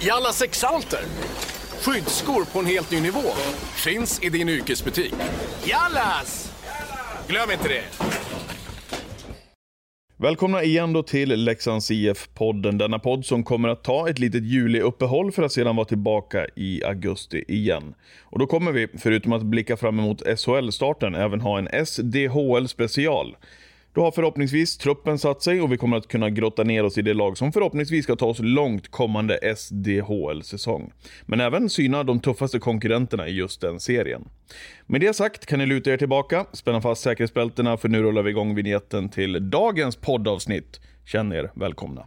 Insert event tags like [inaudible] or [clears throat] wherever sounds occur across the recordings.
Jallas Exalter. Skyddsskor på en helt ny nivå. Finns i din yrkesbutik. Jallas! Glöm inte det. Välkomna igen då till Leksands IF-podden. Denna podd som kommer att ta ett litet juliuppehåll för att sedan vara tillbaka i augusti igen. Och då kommer vi, förutom att blicka fram emot SHL-starten, även ha en SDHL-special. Då har förhoppningsvis truppen satt sig och vi kommer att kunna grotta ner oss i det lag som förhoppningsvis ska ta oss långt kommande SDHL-säsong. Men även syna de tuffaste konkurrenterna i just den serien. Med det sagt kan ni luta er tillbaka, spänna fast säkerhetsbältena för nu rullar vi igång vignetten till dagens poddavsnitt. Känn er välkomna.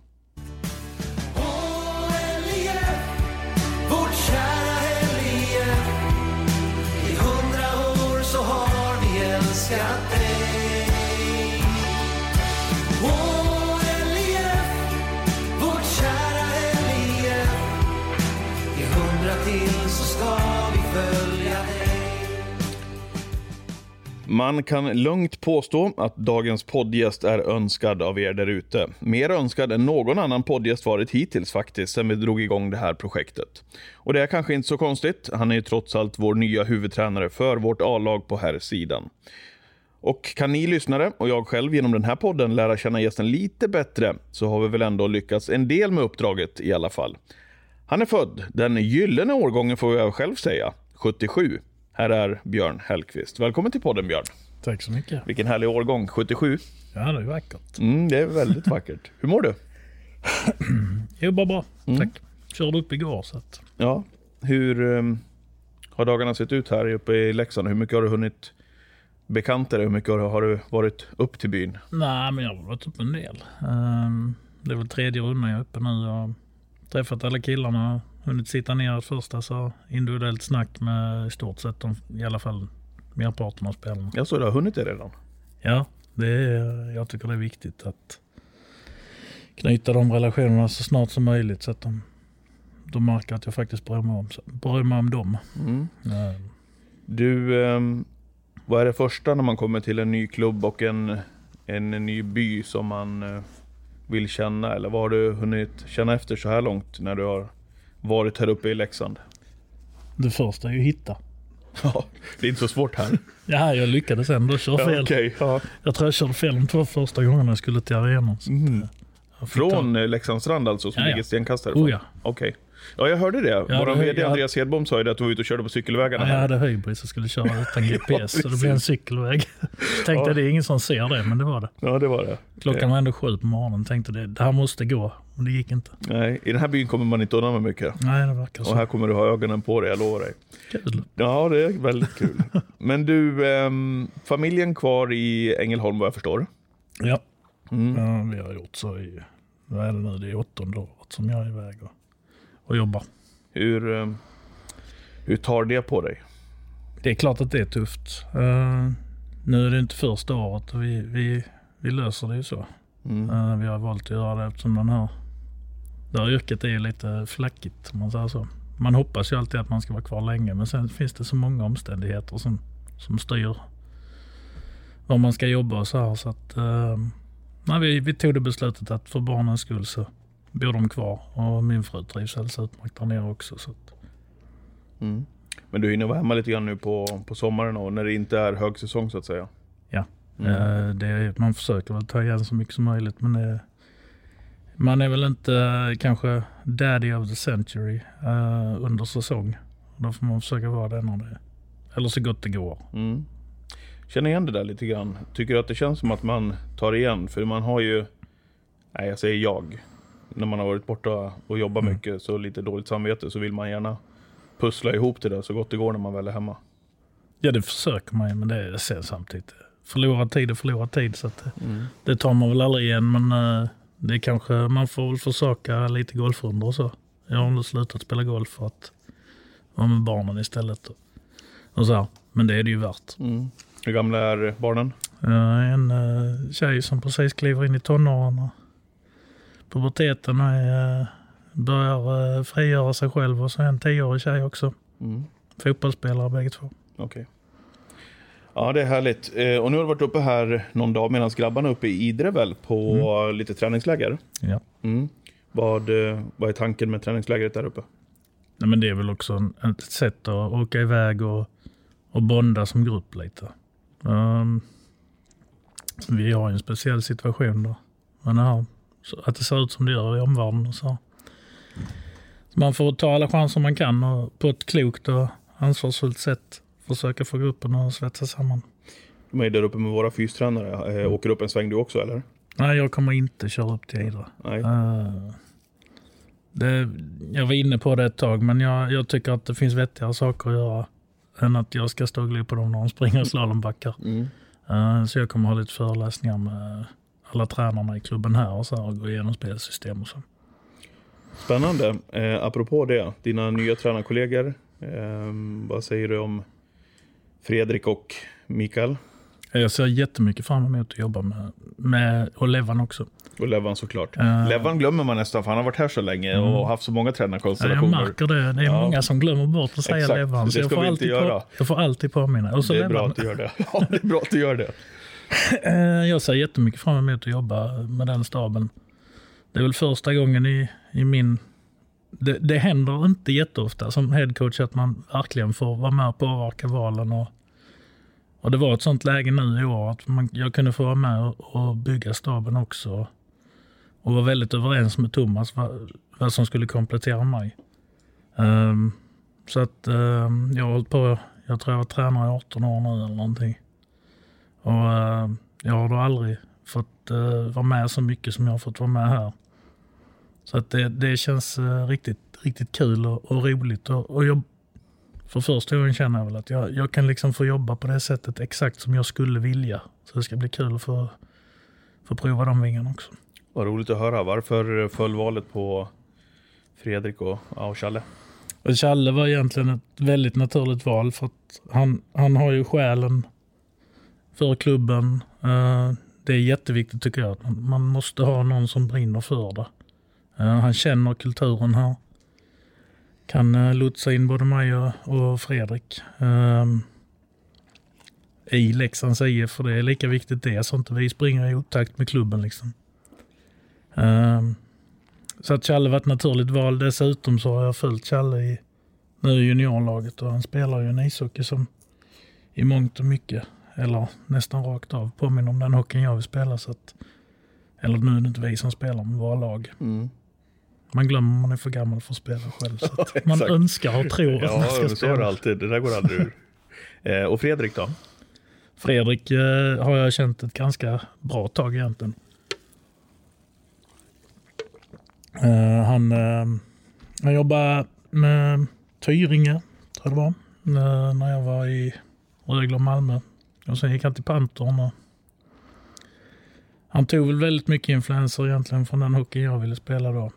Man kan lugnt påstå att dagens poddgäst är önskad av er där ute. Mer önskad än någon annan poddgäst varit hittills faktiskt, sen vi drog igång det här projektet. Och det är kanske inte så konstigt, han är ju trots allt vår nya huvudtränare för vårt A-lag på här sidan. Och kan ni lyssnare och jag själv genom den här podden lära känna gästen lite bättre så har vi väl ändå lyckats en del med uppdraget i alla fall. Han är född den gyllene årgången får jag själv säga, 77. Här är Björn Hellqvist. Välkommen till podden Björn. Tack så mycket. Vilken härlig årgång, 77. Ja, det är vackert. Mm, det är väldigt vackert. Hur mår du? [clears throat] Jo, bara bra. Mm. Tack. Körde upp igår så att... Ja, hur um, har dagarna sett ut här uppe i Leksand? Hur mycket har du hunnit bekanta dig? Hur mycket har du- varit upp till byn? Nej, men jag har varit uppe en del. Ehm, det är väl tredje rundan jag är uppe nu. Jag har träffat alla killarna. Hunnit sitta ner ett första så individuellt snack med i stort sett de, i alla fall merparten av spelarna. Jag så du har hunnit det redan? Ja, det är, jag tycker det är viktigt att knyta de relationerna så snart som möjligt så att de, de märker att jag faktiskt bryr mig om, bryr mig om dem. Mm. Ehm, Du, ehm, vad är det första när man kommer till en ny klubb och en, en ny by som man eh, vill känna? Eller vad har du hunnit känna efter så här långt när du har varit här uppe i Leksand? Det första är ju hitta. [laughs] Ja, det är inte så svårt här. Ja, jag lyckades ändå köra Ja, fel. okej, ja. Jag tror jag körde fel de två första gångerna jag skulle till arenan. Mm. Från eh, Leksands strand alltså, som Ja, ja. ligger stenkast härifrån? Oh ja. Okej. Ja, jag hörde det. Ja, Vår vd Andreas Hedbom sa ju det att du var ute och körde på cykelvägarna Ta, jag här. hade höjdbris och skulle köra utan [laughs] GPS så det blev en cykelväg. Tänkte Ja. det är ingen som ser det, men det var det. Ja, det var det. Klockan var ändå sju på morgonen. Tänkte det, det här måste gå. Men det gick inte. Nej, i den här byn kommer man inte undan med mycket. Nej, det verkar Och så. här kommer du ha ögonen på dig, jag lovar dig. Kul. Ja, det är väldigt kul. [laughs] Men du, ehm, familjen kvar i Ängelholm vad jag förstår? Ja. Mm. ja, vi har gjort så i, vad är det nu, det är åttonde året som jag är iväg och, och jobbar. Hur, ehm, hur tar det på dig? Det är klart att det är tufft. Eh, nu är det inte första året och vi, vi, vi löser det ju så. Mm. Eh, vi har valt att göra det eftersom den här, det här yrket är lite flackigt om man säger så. Man hoppas ju alltid att man ska vara kvar länge men sen finns det så många omständigheter som, som styr var man ska jobba och så här. Så att, eh, nej, vi, vi tog det beslutet att för barnens skull så bor de kvar och min fru trivs alldeles utmärkt där nere också. Så Mm. Men du hinner vara hemma lite grann nu på, på sommaren och när det inte är högsäsong så att säga? Ja. Mm. Eh, det, man försöker väl ta igen så mycket som möjligt men det, man är väl inte eh, kanske daddy of the century eh, under säsong. Då får man försöka vara det när det eller så gott det går. Mm. Känner igen det där lite grann. Tycker du att det känns som att man tar igen? För man har ju, nej jag säger jag, när man har varit borta och jobbat Mm. mycket så lite dåligt samvete så vill man gärna pussla ihop det där så gott det går när man väl är hemma. Ja det försöker man ju men det är sen samtidigt förlorad tid är förlorad tid så att det, Mm. det tar man väl aldrig igen men eh, det är kanske man får väl försöka lite golfrundor och så. Jag har nu slutat spela golf för att vara med barnen istället. Och, och så här. Men det är det ju värt. Mm. Hur gamla är barnen? Eh, En uh, tjej som precis kliver in i tonåren. Puberteten är, eh, börjar uh, frigöra sig själv och så en tioårig tjej också. Mm. Fotbollsspelare bägge två. Okej. Ja, det är härligt. Eh, och nu har du varit uppe här någon dag medan grabbarna är uppe i Idre väl på lite träningsläger. Ja. Mm. Vad, eh, vad är tanken med träningslägret där uppe? Nej, men det är väl också ett sätt att åka iväg och, och bonda som grupp lite. Ehm, vi har ju en speciell situation då. Men det här, så att det ser ut som det gör i omvärlden. Och så. så man får ta alla chanser man kan och på ett klokt och ansvarsfullt sätt försöka få gruppen att svetsa samman. De är där uppe med våra fystränare. Eh, åker upp en sväng du också eller? Nej, jag kommer inte köra upp till Idre. Nej. Eh, det, jag var inne på det ett tag, men jag, jag tycker att det finns vettigare saker att göra än att jag ska stå och glo på dem när de springer [laughs] slalombackar. Mm. Eh, så jag kommer ha lite föreläsningar med alla tränarna i klubben här och så här och gå igenom spelsystem och så. Spännande. Eh, apropå det, dina nya tränarkollegor. Eh, vad säger du om Fredrik och Mikael? Jag ser jättemycket fram emot att jobba med, med och Levan också. Och Levan såklart. Eh. Levan glömmer man nästan för han har varit här så länge Mm. och haft så många Ja, jag tränarkonstellationer. märker det. Det är Ja. många som glömmer bort att säga Exakt. Levan. Det Så jag ska får, vi inte alltid göra. på, jag får alltid påminna. Och så det är bra Levan. att du gör det. [laughs] Ja, det är bra att du gör det. Eh, jag ser jättemycket fram emot att jobba med den staben. Det är väl första gången i, i min... Det, det händer inte jätteofta som headcoach att man verkligen får vara med och påverka valen. Och, och det var ett sånt läge nu i år att man, jag kunde få vara med och, och bygga staben också. Och var väldigt överens med Thomas vad, vad som skulle komplettera mig. Um, så att um, jag har hållit på, jag tror jag var tränare i 18 år nu eller någonting. Och eh, jag har då aldrig fått eh, vara med så mycket som jag har fått vara med här. Så att det, det känns eh, riktigt, riktigt kul och, och roligt. Och, och jag, för första gången känner jag väl att jag, jag kan liksom få jobba på det sättet exakt som jag skulle vilja. Så det ska bli kul att få, få prova de vingarna också. Vad roligt att höra. Varför föll valet på Fredrik och, och Challe? Och Challe var egentligen ett väldigt naturligt val för att han, han har ju själen för klubben. Eh, det är jätteviktigt tycker jag. att Man, måste ha någon som brinner för det. Eh, han känner kulturen här. Kan eh, lotsa in både mig och, Fredrik. I Leksands IF, för det är lika viktigt det, så inte vi springer i otakt med klubben. Liksom. Så att Challe var ett naturligt val. Dessutom så har jag följt Challe i nu i juniorlaget och han spelar ju en ishockey som i mångt och mycket, eller nästan rakt av, påminner om den hockeyn jag vill spela. Så att, eller nu är det inte vi som spelar, men våra lag. Mm. Man glömmer man är för gammal för att spela själv. Så att [laughs] man önskar och tror att man Ja, ska så är det spela. alltid. Det där går aldrig ur. Eh, och Fredrik då? Fredrik eh, har jag känt ett ganska bra tag egentligen. Eh, han, eh, han jobbade med Tyringe, tror jag det var, när jag var i Rögle och Malmö. Och sen gick han till Pantern. Och han tog väl väldigt mycket influenser egentligen från den hockeyn jag ville spela då.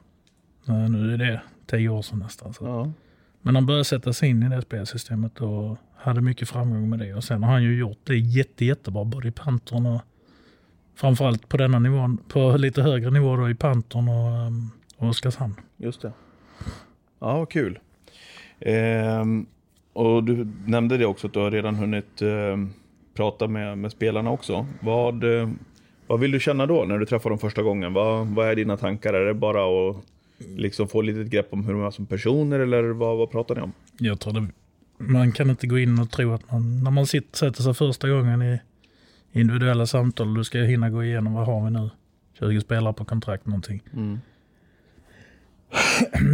Eh, nu är det tio år sedan nästan. Så. Ja. Men han började sätta sig in i det spelsystemet och hade mycket framgång med det. Och sen har han ju gjort det jätte, jättebra både i Pantern och framförallt på denna nivån, på lite högre nivå då i Pantern och, um, och Oskarshamn. Just det. Ja, vad kul. Ehm, och du nämnde det också att du har redan hunnit ehm, prata med, med spelarna också. Vad, eh, vad vill du känna då när du träffar dem första gången? Vad, vad är dina tankar? Är det bara att liksom få lite grepp om hur de är som personer eller vad, vad pratar ni om? Jag tror det, man kan inte gå in och tro att man, när man sitter, sätter sig första gången i individuella samtal, du ska hinna gå igenom vad har vi nu? 20 spelare på kontrakt någonting. Mm.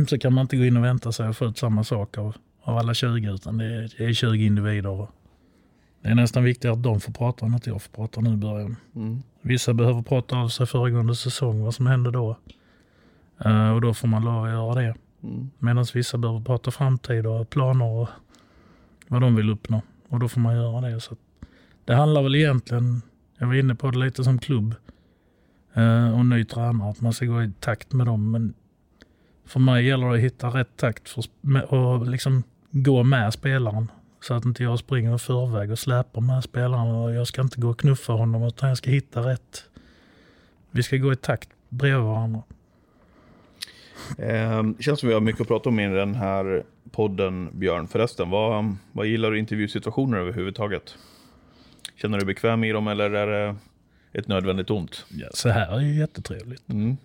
[clears throat] så kan man inte gå in och vänta sig att få ut samma sak av, av alla 20 utan det är, det är 20 individer. Det är nästan viktigare att de får prata än att jag får prata nu i början. Mm. Vissa behöver prata av sig föregående säsong, vad som hände då. Eh, och då får man lov att göra det. Mm. Medan vissa behöver prata framtid och planer och vad de vill uppnå. Och då får man göra det. Så det handlar väl egentligen, jag var inne på det lite som klubb eh, och ny tränare, att man ska gå i takt med dem. Men för mig gäller det att hitta rätt takt för, och liksom gå med spelaren. Så att inte jag springer i förväg och släpar med spelaren och jag ska inte gå och knuffa honom utan jag ska hitta rätt. Vi ska gå i takt bredvid varandra. Ehm, det känns som vi har mycket att prata om i den här podden, Björn. Förresten, vad, vad gillar du intervjusituationer överhuvudtaget? Känner du dig bekväm i dem eller är det ett nödvändigt ont? Ja, så här är ju jättetrevligt. Mm.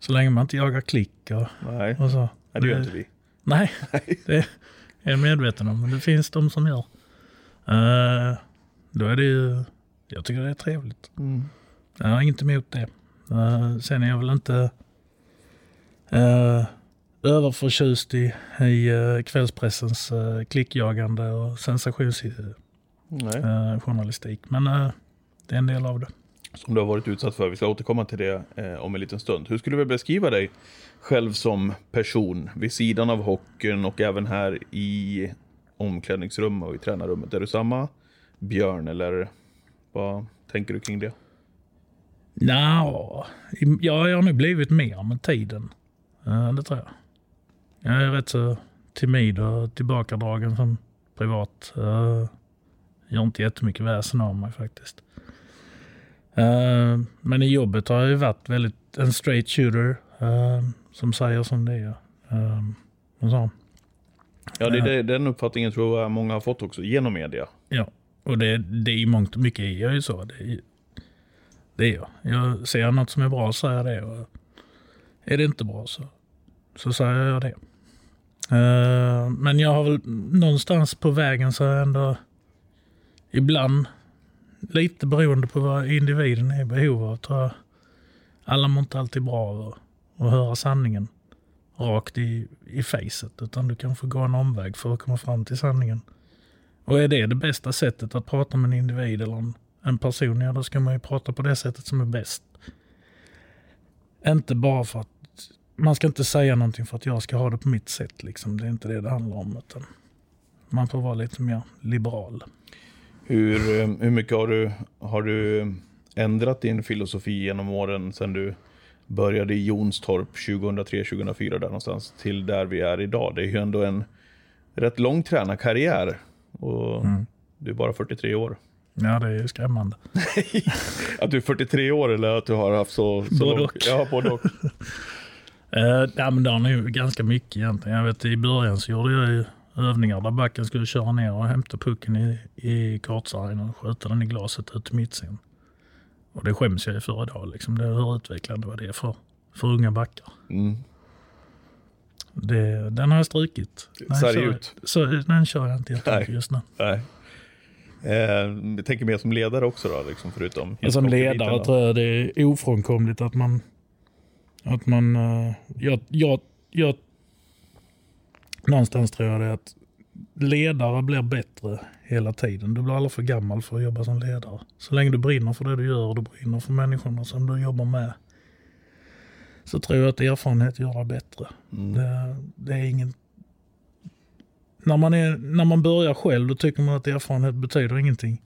Så länge man inte jagar klick och, Nej, och så. Nej det gör inte vi. Nej, [laughs] det är jag medveten om. Men det finns de som gör. Eh, då är det ju, jag tycker det är trevligt. Mm. Jag har inget emot det. Eh, sen är jag väl inte uh, överförtjust i, i uh, kvällspressens uh, klickjagande och sensationsjournalistik. Nej. Men eh, det är en del av det. Som du har varit utsatt för. Vi ska återkomma till det eh, om en liten stund. Hur skulle du beskriva dig själv som person vid sidan av hockeyn och även här i omklädningsrummet och i tränarrummet? Är du samma Björn eller vad tänker du kring det? Nja, no. jag har nog blivit mer med tiden. Eh, det tror jag. Jag är rätt så timid och tillbakadragen som privat. Jag gör inte jättemycket väsen av mig faktiskt. Eh, men i jobbet har jag ju varit väldigt en straight shooter eh, som säger som det är. Uh, och så. Ja, det är det, den uppfattningen tror jag många har fått också genom media. Ja, och det, det är i mångt och mycket är jag ju så. Det är, det är jag. Jag ser något som är bra så säger jag det. Och är det inte bra så, så säger jag det. Uh, men jag har väl någonstans på vägen så har jag ändå ibland, lite beroende på vad individen är i behov av, tror jag. Alla mår inte alltid bra av att, höra sanningen rakt i, i facet, utan du kan få gå en omväg för att komma fram till sanningen. Och är det det bästa sättet att prata med en individ eller en, en person, ja då ska man ju prata på det sättet som är bäst. Inte bara för att, man ska inte säga någonting för att jag ska ha det på mitt sätt liksom. Det är inte det det handlar om. Utan man får vara lite mer liberal. Hur, eh, hur mycket har du, har du ändrat din filosofi genom åren sedan du började i Jonstorp 2003-2004 där någonstans till där vi är idag? Det är ju ändå en rätt lång tränarkarriär och Mm. du är bara 43 år. Ja, det är ju skrämmande. [laughs] Att du är 43 år eller att du har haft så, så Både och. Ja, både och. Uh, [laughs] ja, men det har nog ganska mycket egentligen. Jag vet i början så gjorde jag ju övningar där backen skulle köra ner och hämta pucken i, i kartsargen och skjuta den i glaset ut i mittzon. Och det skäms jag ju för idag. Liksom. Det, hur utvecklande var det för, för unga backar? Mm. Det, den har jag strukit. Ut. Så, den kör jag inte jättemycket Nej. just nu. Nej. Eh, jag tänker mer som ledare också då, liksom, förutom... Men som ledare då. tror jag det är ofrånkomligt att man... Att man... eh, jag, jag, jag, någonstans tror jag det att ledare blir bättre hela tiden. Du blir aldrig för gammal för att jobba som ledare. Så länge du brinner för det du gör och du brinner för människorna som du jobbar med. Så tror jag att erfarenhet gör dig bättre. Mm. Det, det är ingen... När man, är, när man börjar själv då tycker man att erfarenhet betyder ingenting.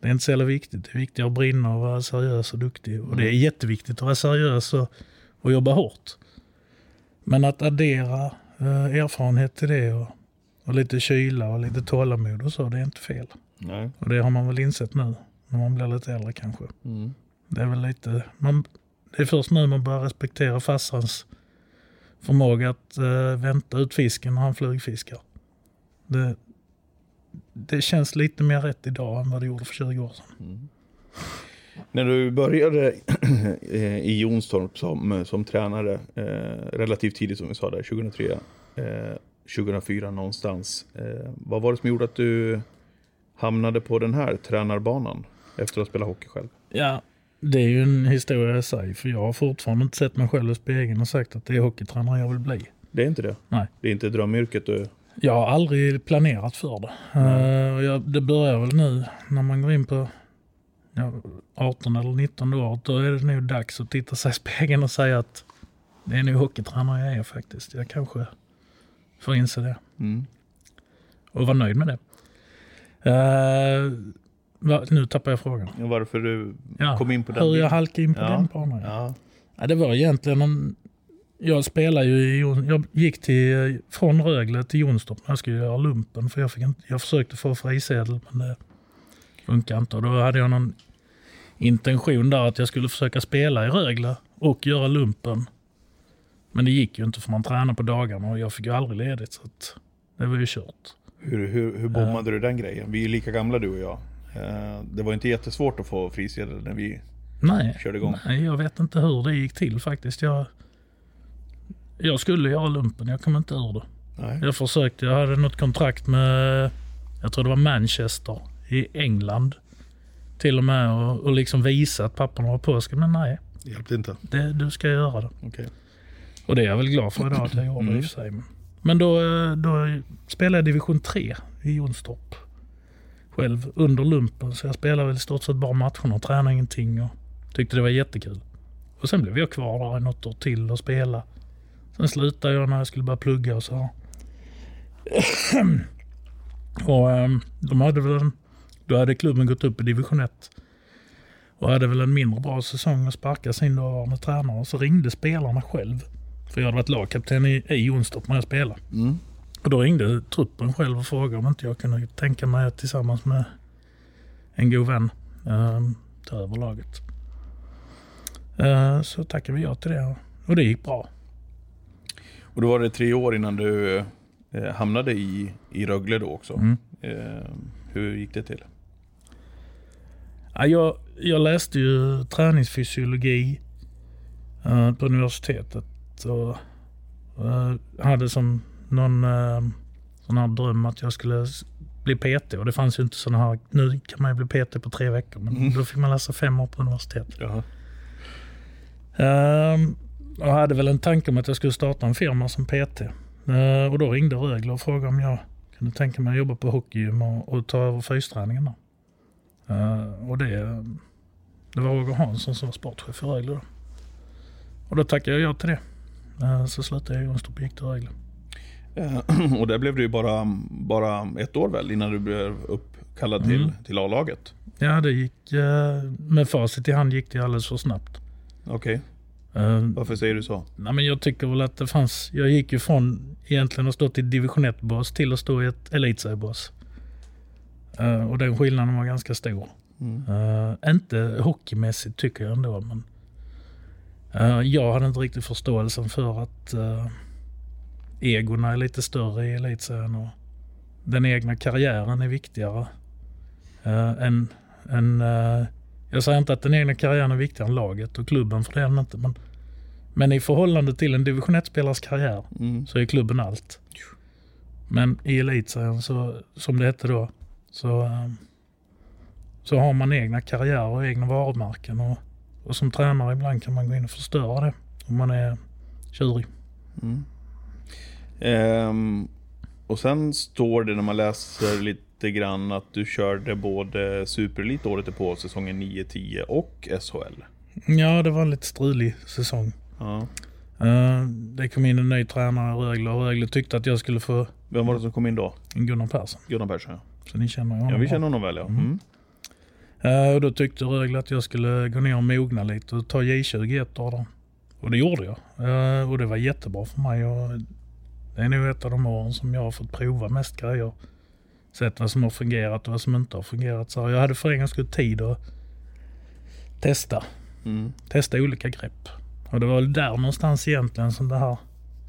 Det är inte så jävla viktigt. Det är viktigare att brinna och vara seriös och duktig. Och det är jätteviktigt att vara seriös och, och jobba hårt. Men att addera erfarenhet till det och, och lite kyla och lite tålamod och så, det är inte fel. Nej. Och det har man väl insett nu när man blir lite äldre kanske. Mm. Det är väl lite, man, det är först nu man börjar respektera farsans förmåga att eh, vänta ut fisken när han flugfiskar. Det, det känns lite mer rätt idag än vad det gjorde för 20 år sedan. När du började [clears throat] eh, i Jonstorp som, som tränare, eh, relativt tidigt som vi sa där, 2003, eh, 2004 någonstans. Eh, vad var det som gjorde att du hamnade på den här tränarbanan efter att ha spelat hockey själv? Ja, det är ju en historia i sig. För jag har fortfarande inte sett mig själv i spegeln och sagt att det är hockeytränare jag vill bli. Det är inte det? Nej. Det är inte drömyrket du... Jag har aldrig planerat för det. Eh, och jag, det börjar väl nu när man går in på 18 eller 19 år. Då är det nog dags att titta sig i spegeln och säga att det är nog hockeytränare jag är faktiskt. Jag kanske får inse det. Mm. Och vara nöjd med det. Eh, va, nu tappar jag frågan. Varför du Ja, kom in på den hur jag halkade in på Ja. den banan. Ja. Ja, det var egentligen en... Jag spelade ju i... Jag gick till, från Rögle till Jonstorp när jag skulle göra lumpen. För jag, fick inte, jag försökte få frisedel men det funkar inte. Och då hade jag någon intention där att jag skulle försöka spela i Rögle och göra lumpen. Men det gick ju inte för man tränar på dagarna och jag fick ju aldrig ledigt. Så det var ju kört. Hur, hur, hur bommade du den grejen? Vi är ju lika gamla du och jag. Eh, det var inte jättesvårt att få frisedel när vi Nej, körde igång. nej, jag vet inte hur det gick till faktiskt. Jag, jag skulle göra lumpen, jag kom inte ur det. Nej. Jag försökte, jag hade något kontrakt med, jag tror det var Manchester i England. Till och med och, och liksom visa att papporna var påska, men nej, Hjälpte inte? det, du ska göra det. Okej. Och det är jag väl glad för idag att jag gjorde Mm. i och för sig. Men- Men då, eh, då spelade jag division 3 i Jonstorp. Själv under lumpen. Så jag spelade väl i stort sett bara matcherna och tränade ingenting. Och tyckte det var jättekul. Och sen blev jag kvar där i något år till och spela. Sen slutade jag när jag skulle börja plugga och så. [clears throat] och ehm, de hade väl en, Då hade klubben gått upp i division 1. Och hade väl en mindre bra säsong och sparkade sin dåvarande tränare. Och så ringde spelarna själv. För jag hade varit lagkapten i, i Jonstorp när jag spelade. Mm. Och då ringde truppen själv och frågade om inte jag kunde tänka mig att tillsammans med en god vän eh, ta över laget. Eh, så tackade vi ja till det och det gick bra. Och då var det tre år innan du eh, hamnade i, i Rögle då också. Mm. Eh, hur gick det till? Ja, jag, jag läste ju träningsfysiologi eh, på universitetet och eh, hade som någon eh, sån här dröm att jag skulle bli PT och det fanns ju inte såna här, nu kan man ju bli PT på tre veckor men Mm. då fick man läsa fem år på universitetet. Jaha. Ehm, jag hade väl en tanke om att jag skulle starta en firma som PT. Eh, och då ringde Rögle och frågade om jag kunde tänka mig att jobba på hockeygym och, och ta över fysträningen där. Eh, och det, det var Roger Hansson som var sportchef i Rögle då. Och då tackade jag ja till det. Eh, så slutade jag i Jonstorp och gick till Rögle. Eh, [clears throat] och där blev det ju bara, bara ett år väl innan du blev uppkallad till, Mm. till A-laget. Ja, det gick, med facit i hand gick det alldeles för snabbt. Okej, Eh, varför säger du så? Nej, men jag tycker väl att det fanns, jag gick ju från egentligen att stå i division 1-bås till att stå i ett elitseriebås. Uh, och den skillnaden var ganska stor. Mm. Eh, inte hockeymässigt tycker jag ändå, men eh, jag hade inte riktigt förståelsen för att uh, egorna är lite större i elitserien och den egna karriären är viktigare uh, än, än eh, jag säger inte att den egna karriären är viktigare än laget och klubben för det inte, men, men i förhållande till en division 1-spelares karriär Mm. så är klubben allt. Men i elitserien, så, som det hette då, så, eh, så har man egna karriärer och egna varumärken. Och, och som tränare ibland kan man gå in och förstöra det om man är tjurig. Mm. Ehm, och sen står det när man läser lite grann att du körde både Superelit året på säsongen 9-10 och SHL. Ja, det var en lite strulig säsong. Ja. Eh, det kom in en ny tränare i Rögle och Rögle tyckte att jag skulle få Vem var det som kom in då? Gunnar Persson. Gunnar Persson ja. Så ni känner honom Ja, vi känner honom väl ja. Mm. Eh, och då tyckte Rögle att jag skulle gå ner och mogna lite och ta J20 ett år då. Och det gjorde jag. Eh, och det var jättebra för mig. Och det är nog ett av de åren som jag har fått prova mest grejer. Sett vad som har fungerat och vad som inte har fungerat. Så jag hade för en gångs skull tid att testa. Mm. Testa olika grepp. Och det var väl där någonstans egentligen som det här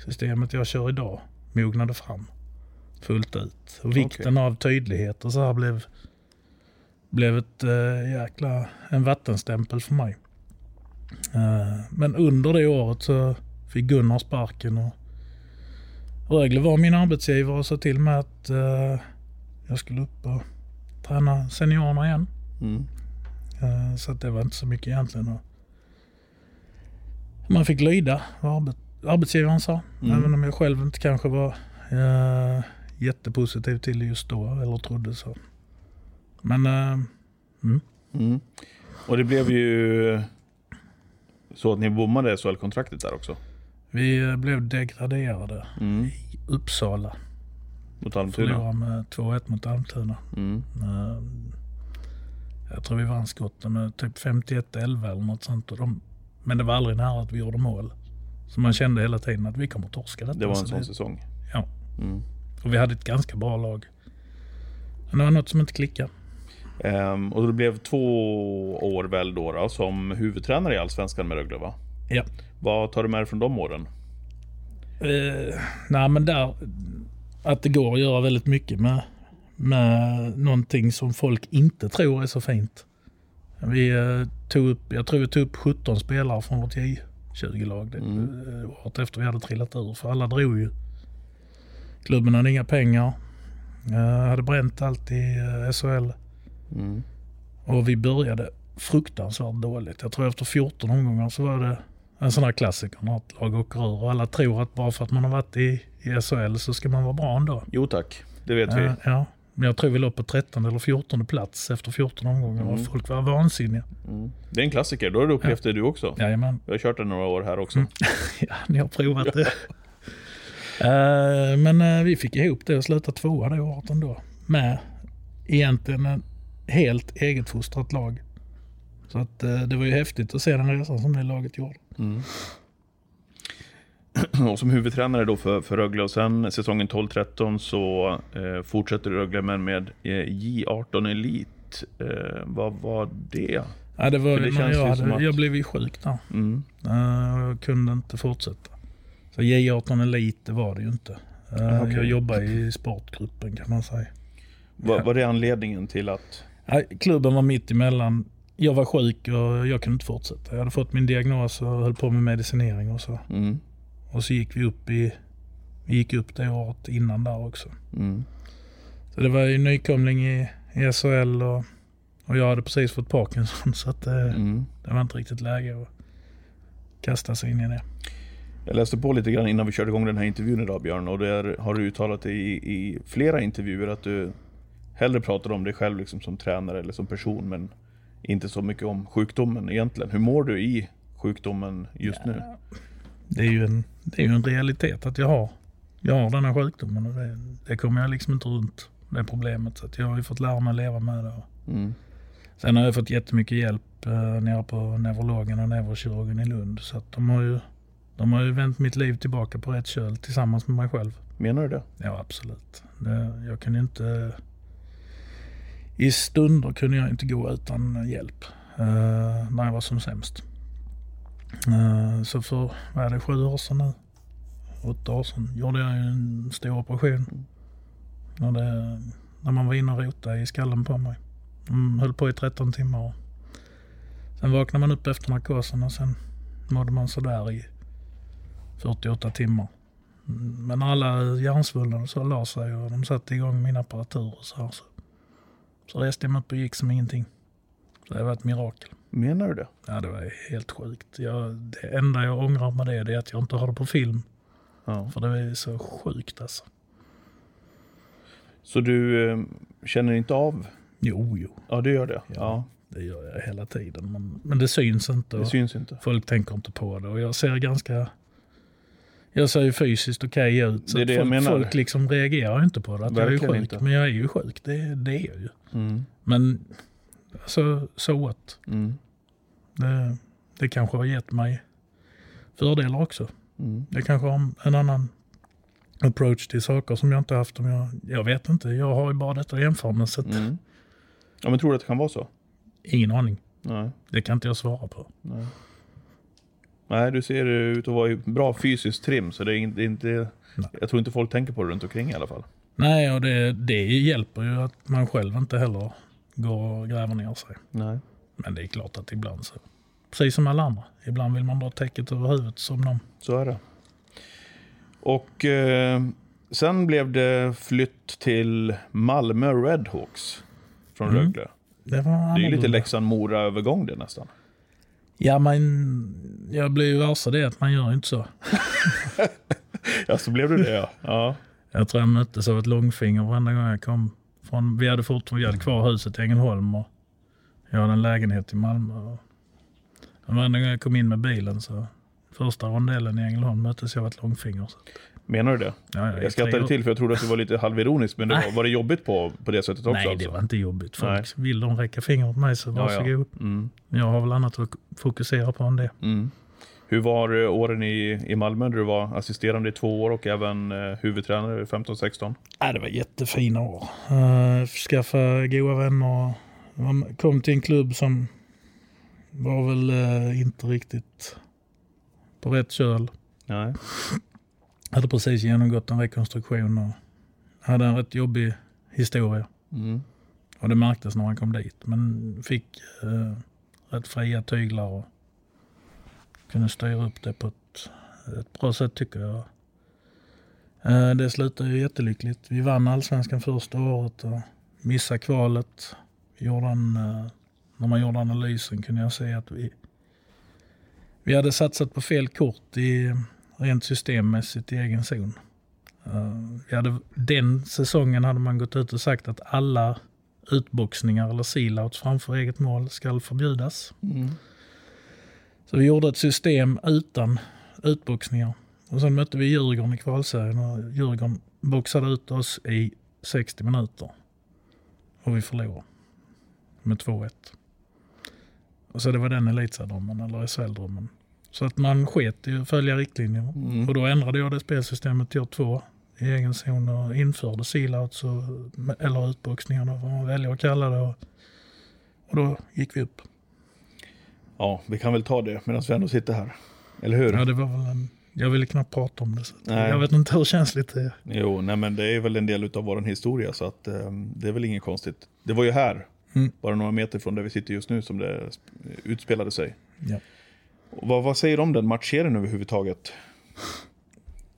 systemet jag kör idag mognade fram. Fullt ut. Och vikten av tydlighet och så här blev, blev ett äh, jäkla, en vattenstämpel för mig. Eh, men under det året så fick Gunnar sparken och Rögle var min arbetsgivare och sa till mig att eh, jag skulle upp och träna seniorerna igen. Mm. Så att det var inte så mycket egentligen. Och man fick lyda vad arbet, arbetsgivaren sa. Mm. Även om jag själv inte kanske var jättepositiv till just då. Eller trodde så. Men eh, mm. Mm. Och det blev ju så att ni bommade SHL-kontraktet där också. vi eh, blev degraderade Mm. i Uppsala. Mot Almtuna. Förlorade med 2-1 mot Almtuna. Mm. Eh, jag tror vi vann skotten med typ 51-11 eller något sånt. Och de, men det var aldrig nära att vi gjorde mål. Så man kände hela tiden att vi kommer torska detta. Det var en Så sån säsong. Ja. Mm. Och vi hade ett ganska bra lag. Men det var något som inte klickade. Ehm, och det blev två år väl då, då som huvudtränare i Allsvenskan med Rögle va? Ja. Vad tar du med dig från de åren? Eh, nej men där, att det går att göra väldigt mycket med, med någonting som folk inte tror är så fint. Vi eh, tog upp, jag tror vi tog upp 17 spelare från vårt J, 20 lag. Det, mm. Året efter vi hade trillat ur. För alla drog ju. Klubben hade inga pengar. Uh, hade bränt allt i uh, SHL. Mm. Och vi började fruktansvärt dåligt. Jag tror efter 14 omgångar så var det en sån här klassiker när ett lag åker ur och alla tror att bara för att man har varit i, i SHL så ska man vara bra ändå. Jo tack, det vet vi. Ja, ja. Men jag tror vi låg på 13 eller 14 plats efter 14 omgångar och folk var vansinniga. Mm. Det är en klassiker, då har du upplevt det du också. Jajamän. Jag har kört det några år här också. Mm. [laughs] ja, ni har provat det. [laughs] Eh, men eh, vi fick ihop det och slutade tvåa det året ändå. Med egentligen en helt eget fostrat lag. Så att eh, det var ju häftigt att se den resan som det laget gjorde. [clears throat] Och som huvudtränare då för, för Rögle och sen säsongen 12-13 så eh, fortsätter Rögle men med eh, J18 Elit. Eh, vad var det? Ja, det var det jag, hade, att- jag blev ju sjuk där. Mm. Eh, Jag kunde inte fortsätta. Så J18 Elit det var det ju inte. Eh, okej. Jag jobbade i sportgruppen kan man säga. Var, var det anledningen till att... Nej, klubben var mitt emellan. Jag var sjuk och jag kunde inte fortsätta. Jag hade fått min diagnos och höll på med medicinering och så. Mm. Och så gick vi upp i, vi gick upp det året innan där också. Mm. Så det var ju nykomling i, i SHL och, och jag hade precis fått Parkinson så att det, Mm. det var inte riktigt läge att kasta sig in i det. Jag läste på lite grann innan vi körde igång den här intervjun idag Björn och där har du uttalat dig i, i flera intervjuer att du hellre pratar om dig själv liksom som tränare eller som person men inte så mycket om sjukdomen egentligen. Hur mår du i sjukdomen just nu? Det är ju en, det är ju en realitet att jag har, jag har den här sjukdomen och det, det kommer jag liksom inte runt det problemet. Så jag har ju fått lära mig att leva med det. Mm. Sen har jag fått jättemycket hjälp eh, nere på neurologen och neurokirurgen i Lund. Så att de har ju de har ju vänt mitt liv tillbaka på rätt köl tillsammans med mig själv. Menar du det? Ja, absolut. Det, jag kunde inte... I stunder kunde jag inte gå utan hjälp. eh, när jag var som sämst. Eh, så för, vad är det, sju år sedan nu? Åtta år sedan gjorde jag en stor operation. När, det, när man var inne och rotade i skallen på mig. De höll på i 13 timmar. Sen vaknade man upp efter narkosen och sen mådde man sådär i 48 timmar. Mm, Men alla hjärnsvullna så la sig och de satte igång min apparatur och så här så, så reste jag mig upp och gick som ingenting. Så det var ett mirakel. Menar du det? Ja, det var helt sjukt. Jag, det enda jag ångrar med det, det är att jag inte har det på film. Ja. För det är så sjukt alltså. Så du eh, känner inte av? Jo, jo. Ja, det gör det. Ja, Ja. Det gör jag hela tiden. Men, men det syns inte. det syns inte. Folk tänker inte på det. Och jag ser ganska... Jag ser ju fysiskt okej ut. Så Det är det jag folk, menar. folk liksom reagerar inte på det. Att jag är sjuk. inte. Men jag är ju sjuk. Det, det är jag ju. Mm. Men alltså, så what? Mm. Det, det kanske har gett mig fördelar också. Mm. Det kanske har en annan approach till saker som jag inte haft om jag... Jag vet inte. Jag har ju bara detta att jämföra med. Så att, Mm. Ja, men tror du att det kan vara så? ingen aning. Nej. Det kan inte jag svara på. Nej. Nej, du ser ut att vara i bra fysiskt trim, så det är inte... Nej. jag tror inte folk tänker på det runt omkring i alla fall. Nej, och det, det hjälper ju att man själv inte heller går och gräver ner sig. Nej. Men det är klart att ibland så, precis som alla andra, ibland vill man dra täcket över huvudet som de. Så är det. Och eh, sen blev det flytt till Malmö Redhawks från Mm. Rögle. Det var Det är ju lite. Leksand-Mora-övergång det nästan. Ja, men jag blir ju varse det att man gör inte så. [laughs] Ja, så blev det det ja. ja. Jag tror jag möttes av ett långfinger varenda gång jag kom från, vi hade fortfarande, vi hade kvar huset i Ängelholm och jag hade en lägenhet i Malmö. Och varenda gång jag kom in med bilen så, första rondellen i Ängelholm möttes jag av ett långfinger. Så, Menar du det? ja, Jag skrattade till för jag trodde att du var lite halvironisk, men det var, var det jobbigt på, på det sättet också? Nej, det alltså? var inte jobbigt. Folk, Nej. Vill de räcka fingret åt mig så Ja, ja. varsågod. Mm. Jag har väl annat att fokusera på än det. Mm. Hur var eh, åren i, i Malmö där du var assisterande i två år och även eh, huvudtränare i 15-16? Ja, det var jättefina år. Uh, skaffa goda vänner. Man kom till en klubb som var väl eh, inte riktigt på rätt köl. Nej. Hade precis genomgått en rekonstruktion och hade en rätt jobbig historia. Mm. Och det märktes när man kom dit. Men fick uh, rätt fria tyglar och kunde styra upp det på ett, ett bra sätt tycker jag. Eh, Det slutade ju jättelyckligt. Vi vann allsvenskan första året och missade kvalet. Vi gjorde en, eh, när man gjorde analysen kunde jag se att vi, vi hade satsat på fel kort i rent systemmässigt i egen zon. Eh, Vi hade, den säsongen hade man gått ut och sagt att alla utboxningar eller sealouts framför eget mål ska förbjudas. Så vi gjorde ett system utan utboxningar. Och sen mötte vi Djurgården i kvalserien och Djurgården boxade ut oss i 60 minuter. Och vi förlorade med 2-1. Och så det var den elitseriedramen eller SHL-drömmen. Så att man sket i att följa riktlinjer. Och då ändrade jag det spelsystemet till 2 i egen zon och införde sealouts och, eller utboxningar vad man väljer att kalla det. Och, och då gick vi upp. Ja, vi kan väl ta det medan vi ändå sitter här. Eller hur? Ja, det var väl en, jag ville knappt prata om det. Så Nej. jag vet inte hur känsligt det är. Jo, nej men det är väl en del av vår historia så att eh, det är väl inget konstigt. Det var ju här, Mm. bara några meter från där vi sitter just nu som det sp- utspelade sig. Ja. Vad, vad säger du om den matchserien överhuvudtaget?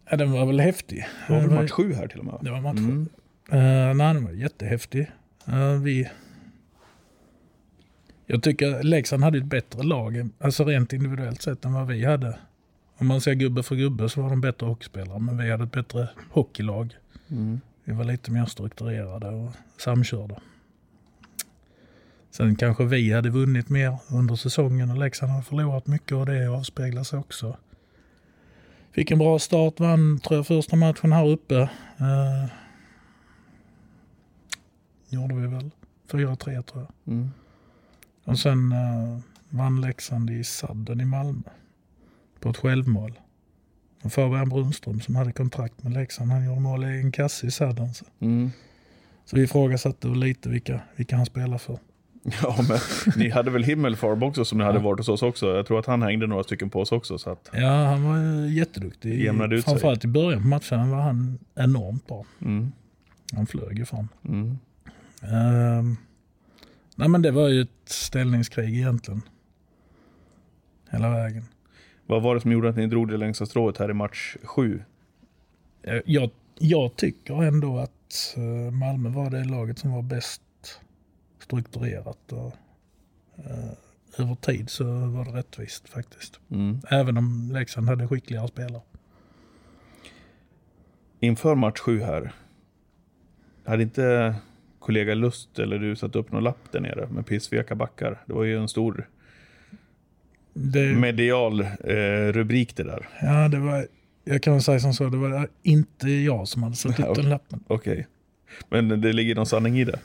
Ja, den var väl häftig. Det var väl match sju här till och med? Det var match Mm. Uh, nej, den var jättehäftig. Eh, vi... Jag tycker Leksand hade ett bättre lag, alltså rent individuellt sett, än vad vi hade. Om man ser gubbe för gubbe så var de bättre hockeyspelare, men vi hade ett bättre hockeylag. Mm. Vi var lite mer strukturerade och samkörda. Sen kanske vi hade vunnit mer under säsongen och Leksand har förlorat mycket och det avspeglar sig också. Fick en bra start, vann tror jag första matchen här uppe. Eh, gjorde vi väl. 4-3 tror jag. Mm. Och sen uh, vann Leksand i sadden i Malmö. På ett självmål. Och Fabian Brunström som hade kontrakt med Leksand, han gjorde mål i en kasse i sadden. Så, Mm. så vi ifrågasatte lite vilka, vilka han spelar för. Ja, men ni hade väl Himmelfarb också som ni hade varit hos oss också. Jag tror att han hängde några stycken på oss också. Så att, Ja, han var jätteduktig. Jämnade ut sig. Framförallt i början på matchen var han enormt bra. mm. Han flög ju fram. Mm. Ehm, nej men det var ju ett ställningskrig egentligen. Hela vägen. Vad var det som gjorde att ni drog det längsta strået här i match sju? Eh, Jag, jag tycker ändå att eh, Malmö var det laget som var bäst strukturerat. Och, eh, över tid så var det rättvist faktiskt. Mm. Även om Leksand hade skickligare spelare. Inför match sju här, hade inte kollega Lust eller du satt upp någon lapp där nere med pissveka backar? Det var ju en stor Det, medial eh, rubrik det där. ja, det var, jag kan väl säga som så, det var inte jag som hade satt upp [laughs] den lappen. Okej. Men det ligger någon sanning i det.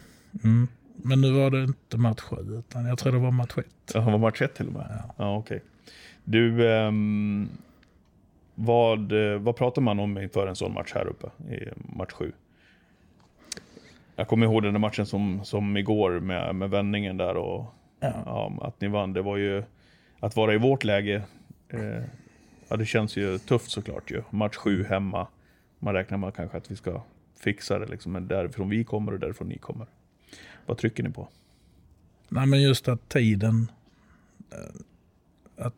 Mm. Men nu var det inte match sju, utan jag tror det var match ett. Ja, Han var match ett till och med? Ja. Ja, okej. Du, ehm, vad, vad pratar man om inför en sån match här uppe i match sju? Jag kommer ihåg den där matchen som, som igår med, med vändningen där och Ja. ja, att ni vann. Det var ju att vara i vårt läge. Eh, ja, det känns ju tufft såklart ju. Match sju hemma. Man räknar med kanske att vi ska fixa det liksom. Men därifrån vi kommer och därifrån ni kommer. Vad trycker ni på? Nej men just att tiden. Eh, att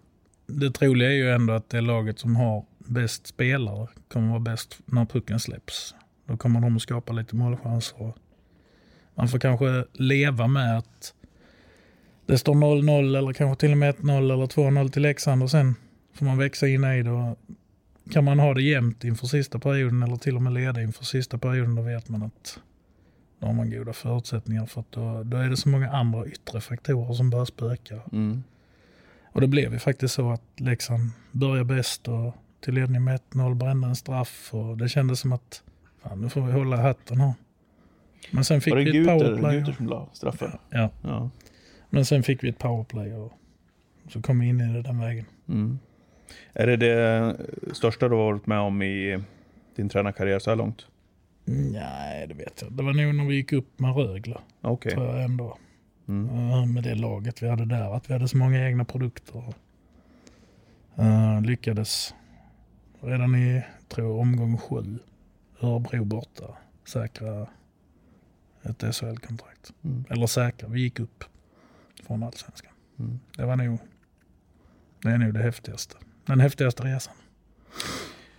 det troliga är ju ändå att det laget som har bäst spelare kommer vara bäst när pucken släpps. Då kommer de att skapa lite målchanser. Man får kanske leva med att det står 0-0 eller kanske till och med 1-0 eller 2-0 till Leksand och sen får man växa in i det. Kan man ha det jämnt inför sista perioden eller till och med leda inför sista perioden då vet man att då har man goda förutsättningar för att då, då är det så många andra yttre faktorer som börjar spöka. Mm. Och det blev ju faktiskt så att Leksand började bäst och till ledning med 1-0 brände en straff och det kändes som att fan, nu får vi hålla hatten här. Men sen fick vi ett Guter, powerplay. Guter som la straffen? Ja, Ja. men sen fick vi ett powerplay och så kom vi in i det den vägen. Mm. Är det det största du har varit med om i din tränarkarriär så här långt? Nej, det vet jag. Det var nog när vi gick upp med Rögle, Okej. tror jag ändå. Mm. Eh, Med det laget vi hade där, att vi hade så många egna produkter. Uh, lyckades redan i, tror omgång sju, Örebro borta, säkra ett SHL-kontrakt. Mm. Eller säkra, vi gick upp från allsvenskan. Mm. Det var nog Det är nog det häftigaste. Den häftigaste resan.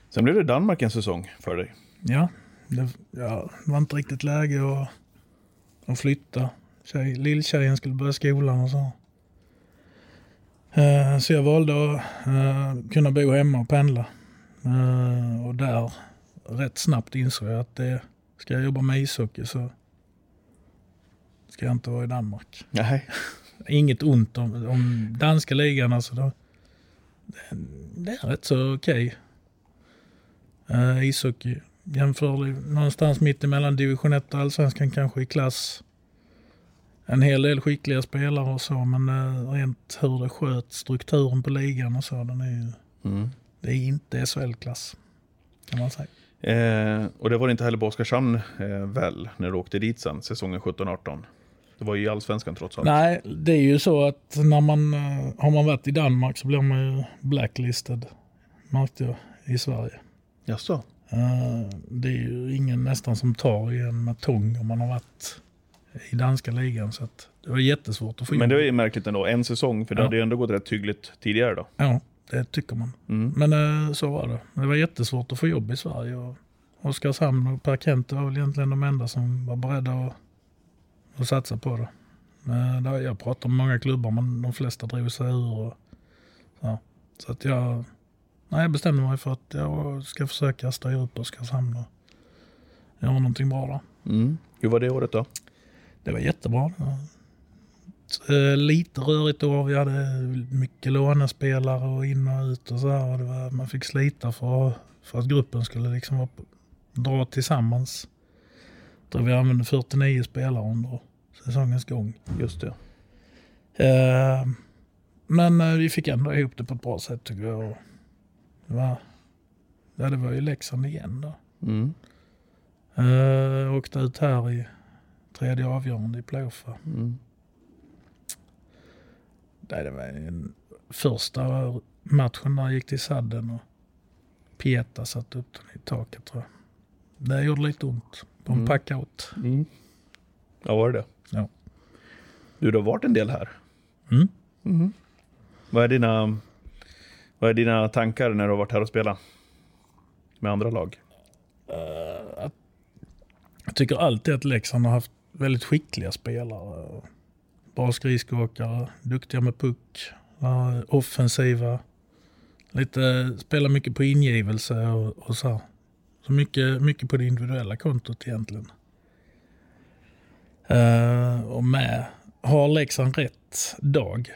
Sen blev det Danmark en säsong för dig. Ja, det, ja, det var inte riktigt läge att, att flytta. Tjej, lilltjejen skulle börja skolan och så. Eh, så jag valde att eh, kunna bo hemma och pendla. Eh, och där rätt snabbt insåg jag att det, ska jag jobba med ishockey så ska jag inte vara i Danmark. Nej. [laughs] Inget ont om, om danska ligan. Alltså då, det, det är rätt så okej. Uh, ishockey jämförlig någonstans mitt emellan division 1 och allsvenskan kanske i klass. En hel del skickliga spelare och så men uh, rent hur det sköt strukturen på ligan och så den är ju, Mm. det är inte SHL-klass kan man säga. Eh, och det var det inte heller på Oskarshamn eh, väl, när du åkte dit sen, säsongen 17-18. Det var ju i allsvenskan trots allt. Nej, det är ju så att när man eh, har man varit i Danmark så blir man ju blacklisted märkte jag i Sverige. Jaså? Eh, Det är ju ingen nästan som tar i en med tång om man har varit i danska ligan. Så det var jättesvårt att få Men det var ju märkligt ändå, en säsong, för det Ja. hade ju ändå gått rätt hyggligt tidigare då. Ja, det tycker man. Mm. Men eh, så var det. Det var jättesvårt att få jobb i Sverige. Och Oskarshamn och Per Kent var väl egentligen de enda som var beredda att, att satsa på det. Men där jag pratade med många klubbar men de flesta drog sig ur. Och, så. så att jag, nej, jag bestämde mig för att jag ska försöka styra upp Oskarshamn och göra någonting bra där. Mm. Hur var det året då? Det var jättebra. Eh, lite rörigt år. Vi hade mycket lånespelare och in och ut och så här. Och det var, man fick slita för, för att gruppen skulle liksom vara, dra tillsammans. Tror vi använde 49 spelare under säsongens gång. Just det. Eh, men eh, vi fick ändå ihop det på ett bra sätt tycker jag. Var, ja, det var ju Leksand igen då. Mm. Eh, åkte ut här i tredje avgörande i playoff. va. Mm. Nej, det var en första matchen där jag gick till sadden och Pieta satte upp den i taket tror jag. Det gjorde lite ont på en Mm. packout. Mm. Ja, var det det? Ja. Du, har varit en del här. Mm. Mhm. Vad, är dina, vad är dina tankar när du har varit här och spelat? Med andra lag? Eh, jag tycker alltid att Leksand har haft väldigt skickliga spelare. Bra skridskoåkare, duktiga med puck, eh, offensiva. Lite, spelar mycket på ingivelse och, och så. här. Så mycket, mycket på det individuella kontot egentligen. Uh, och med, har Leksand rätt dag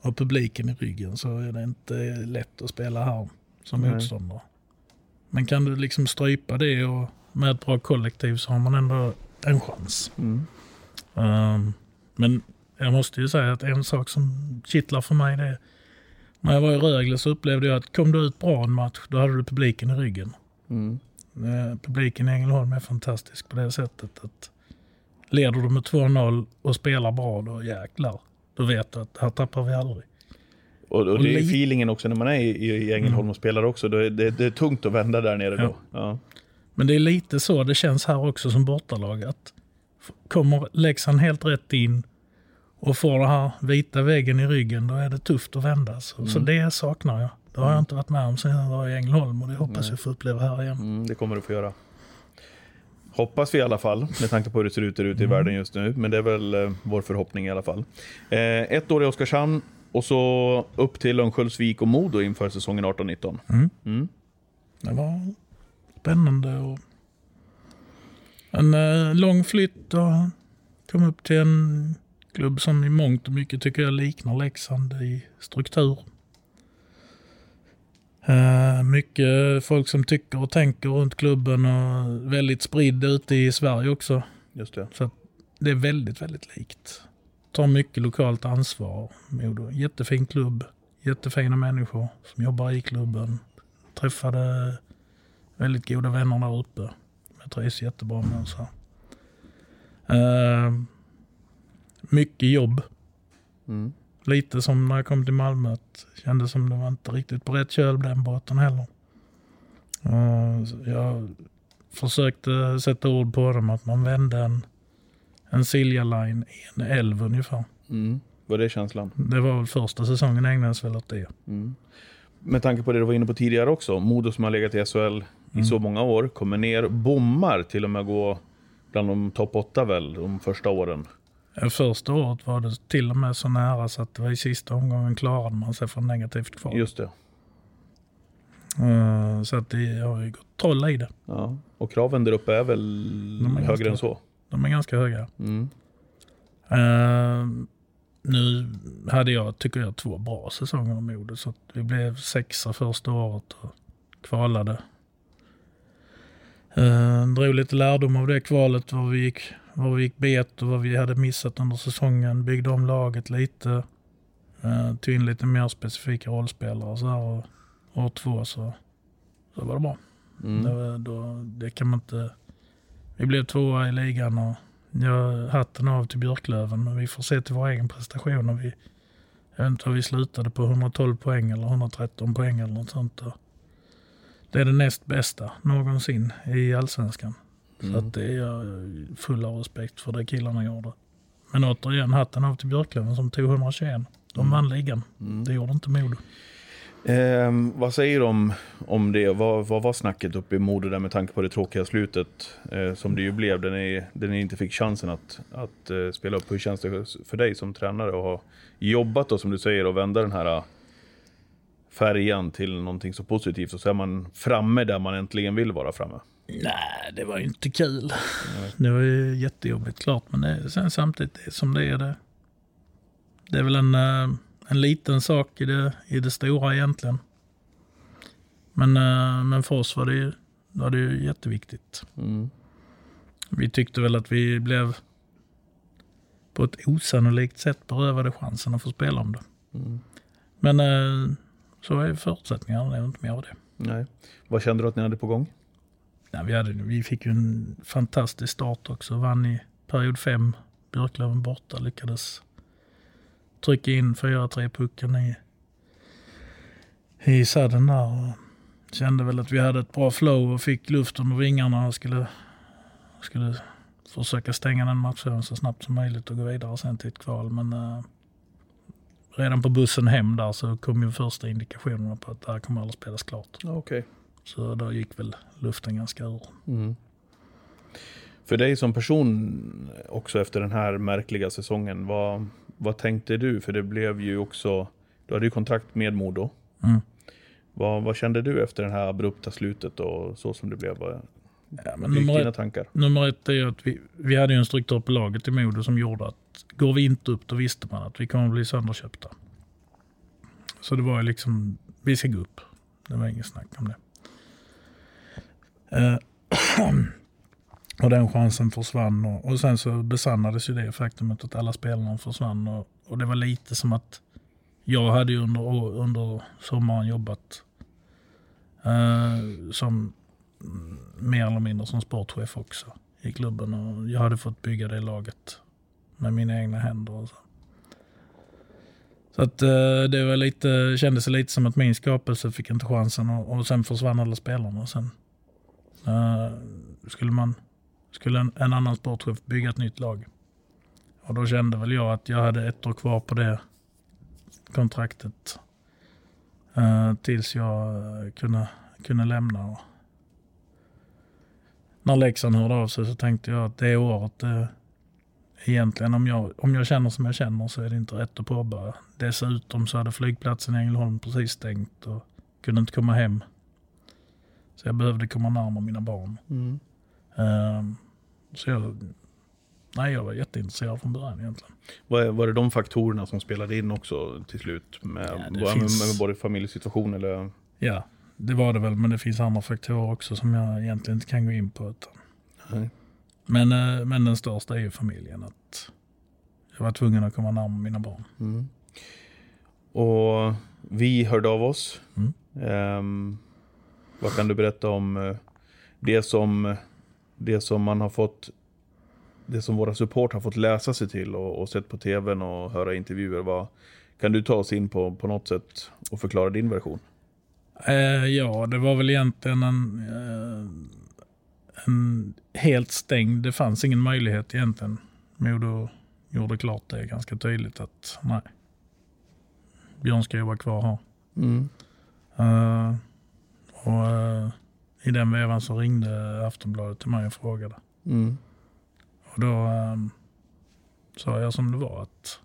och publiken i ryggen så är det inte lätt att spela här som Nej. motståndare. Men kan du liksom strypa det och med ett bra kollektiv så har man ändå en chans. Mm. Ehm, men jag måste ju säga att en sak som kittlar för mig det är när jag var i Rögle så upplevde jag att kom du ut bra en match då hade du publiken i ryggen. Mm. Eh, publiken i Ängelholm är fantastisk på det sättet att leder du med 2-0 och spelar bra då jäklar. Då vet du att här tappar vi aldrig. Och, och Och det är li- feelingen också när man är i, i Ängelholm och spelar också. Är det, det är tungt att vända där nere då. Ja. Ja. Men det är lite så det känns här också som bortalag. Att kommer Leksand helt rätt in och får den här vita väggen i ryggen, då är det tufft att vända. Så, så det saknar jag. Det har jag inte varit med om sedan jag var i Ängelholm och det hoppas jag få uppleva här igen. Mm, det kommer du få göra. Hoppas vi i alla fall, med tanke på hur det ser ut där ute i världen just nu. Men det är väl eh, vår förhoppning i alla fall. Eh, ett år i Oskarshamn och så upp till Örnsköldsvik och Modo inför säsongen 18-19. Mm. Mm. Det var spännande och en eh, lång flytt och kom upp till en klubb som i mångt och mycket tycker jag liknar Leksand i struktur. Eh, mycket folk som tycker och tänker runt klubben och väldigt spridd ute i Sverige också. Just det. Så det är väldigt, väldigt likt. Tar mycket lokalt ansvar. Modo. Jättefin klubb, jättefina människor som jobbar i klubben. Träffade väldigt goda vänner där uppe. Jag trivs jättebra med så. Uh, mycket jobb. Mm. Lite som när jag kom till Malmö. Att det kändes som det var inte riktigt på rätt köl den båten heller. Eh, jag försökte sätta ord på dem att man vände en, en Silja Line i en älv ungefär. Mm. Var det känslan? Det var väl första säsongen ägnades väl åt det. Med tanke på det du var inne på tidigare också. Modo som har legat i SHL i så många år. Kommer ner, bommar till och med gå bland de topp åtta väl de första åren. Ja, Första året var det till och med så nära så att det var i sista omgången klarade man sig från negativt kval. Just det. Eh, Så att det har ju gått troll i det. Ja. Och kraven där uppe är väl De är högre ganska- än så? De är ganska höga. Mm. Eh, nu hade jag, tycker jag, två bra säsonger med Modo. Så vi blev sexa första året och kvalade. Uh, drog lite lärdom av det kvalet, vad vi gick, vad vi gick bet och vad vi hade missat under säsongen. Byggde om laget lite. Uh, tog in lite mer specifika rollspelare och så här. Och år två så, så var det bra. Mm. Var, då, det kan man inte... Vi blev tvåa i ligan och jag hatten av till Björklöven. Men vi får se till vår egen prestation. Och vi, jag vet inte vad vi slutade på, 112 poäng eller 113 poäng eller något sånt. Det är det näst bästa någonsin i allsvenskan. Så att det är jag full av respekt för det killarna gjorde. Men återigen, hatten av till Björklöven som tog 121. De vann ligan. Det gjorde inte Modo. Ehm, vad säger du om, det? Vad, vad var snacket uppe i Modo där med tanke på det tråkiga slutet eh, som det ju blev, där ni, där ni inte fick chansen att, att eh, spela upp. Hur känns det för dig som tränare att ha jobbat då som du säger och vända den här eh, färjan till någonting så positivt och så är man framme där man äntligen vill vara framme. Nej, det var ju inte kul. Det var ju jättejobbigt klart, men det, sen samtidigt det är som det är. Det, det är väl en, eh, en liten sak i det, i det stora egentligen. Men, eh, men för oss var det, ju, var det ju jätteviktigt. Mm. Vi tyckte väl att vi blev på ett osannolikt sätt berövade chansen att få spela om det. Men eh, så är förutsättningarna, det är inte mer av det. Nej. Vad kände du att ni hade på gång? Nej, vi, hade, vi fick ju en fantastisk start också. Vann i period fem. Björklöven borta. Lyckades trycka in 4-3 pucken i, i sadden där. Och kände väl att vi hade ett bra flow och fick luft under vingarna och skulle, skulle försöka stänga den matchen så snabbt som möjligt och gå vidare sen till ett kval. Men eh, redan på bussen hem där så kom ju första indikationerna på att det här kommer aldrig spelas klart. Okay. Så då gick väl luften ganska ur. Mm. För dig som person också efter den här märkliga säsongen, vad, vad tänkte du? För det blev ju också, du hade ju kontrakt med Modo. Mm. Vad, vad kände du efter det här abrupta slutet och så som det blev? Vad, Ja, men nummer, dina tankar? nummer ett är att vi, vi hade ju en struktur på laget i Modo som gjorde att går vi inte upp då visste man att vi kommer bli sönderköpta. Så det var ju liksom, vi ska gå upp. Det var inget snack om det. Eh, [clears throat] och den chansen försvann och, och sen så besannades ju det faktumet att alla spelarna försvann. Och, och det var lite som att jag hade ju under, under sommaren jobbat eh, som mer eller mindre som sportchef också i klubben. Och jag hade fått bygga det laget med mina egna händer. Och så. Så att eh, det var lite, kändes lite som att min skapelse fick inte chansen och, och sen försvann alla spelarna. Och sen Eh, skulle, man, skulle en, en annan sportchef bygga ett nytt lag. Och då kände väl jag att jag hade ett år kvar på det kontraktet. eh, tills jag eh, kunde, kunde lämna. Och när Leksand hörde av sig så tänkte jag att det året, eh, egentligen om jag, om jag känner som jag känner så är det inte rätt att påbörja. Dessutom så hade flygplatsen i Ängelholm precis stängt och kunde inte komma hem. Så jag behövde komma närmare mina barn. Mm. Ehm, så jag, nej, jag var jätteintresserad från början egentligen. Var, var det de faktorerna som spelade in också till slut? Med, Ja, med, finns- med, med både familjesituation eller? Ja, det var det väl, men det finns andra faktorer också som jag egentligen inte kan gå in på. Utan. Nej. Men, eh, men den största är ju familjen. Att jag var tvungen att komma närmare mina barn. Mm. Och vi hörde av oss. Mm. Ehm, vad kan du berätta om eh, det som, det som man har fått det som våra support har fått läsa sig till och, och sett på tvn och höra intervjuer. Vad, kan du ta oss in på, på något sätt och förklara din version? Eh, ja, det var väl egentligen en, eh, en helt stängd. Det fanns ingen möjlighet egentligen. Modo, gjorde klart det ganska tydligt att nej, Björn ska jobba kvar här. Mm. Eh, och eh, i den vevan så ringde Aftonbladet till mig och frågade. Mm. Och då eh, sa jag som det var att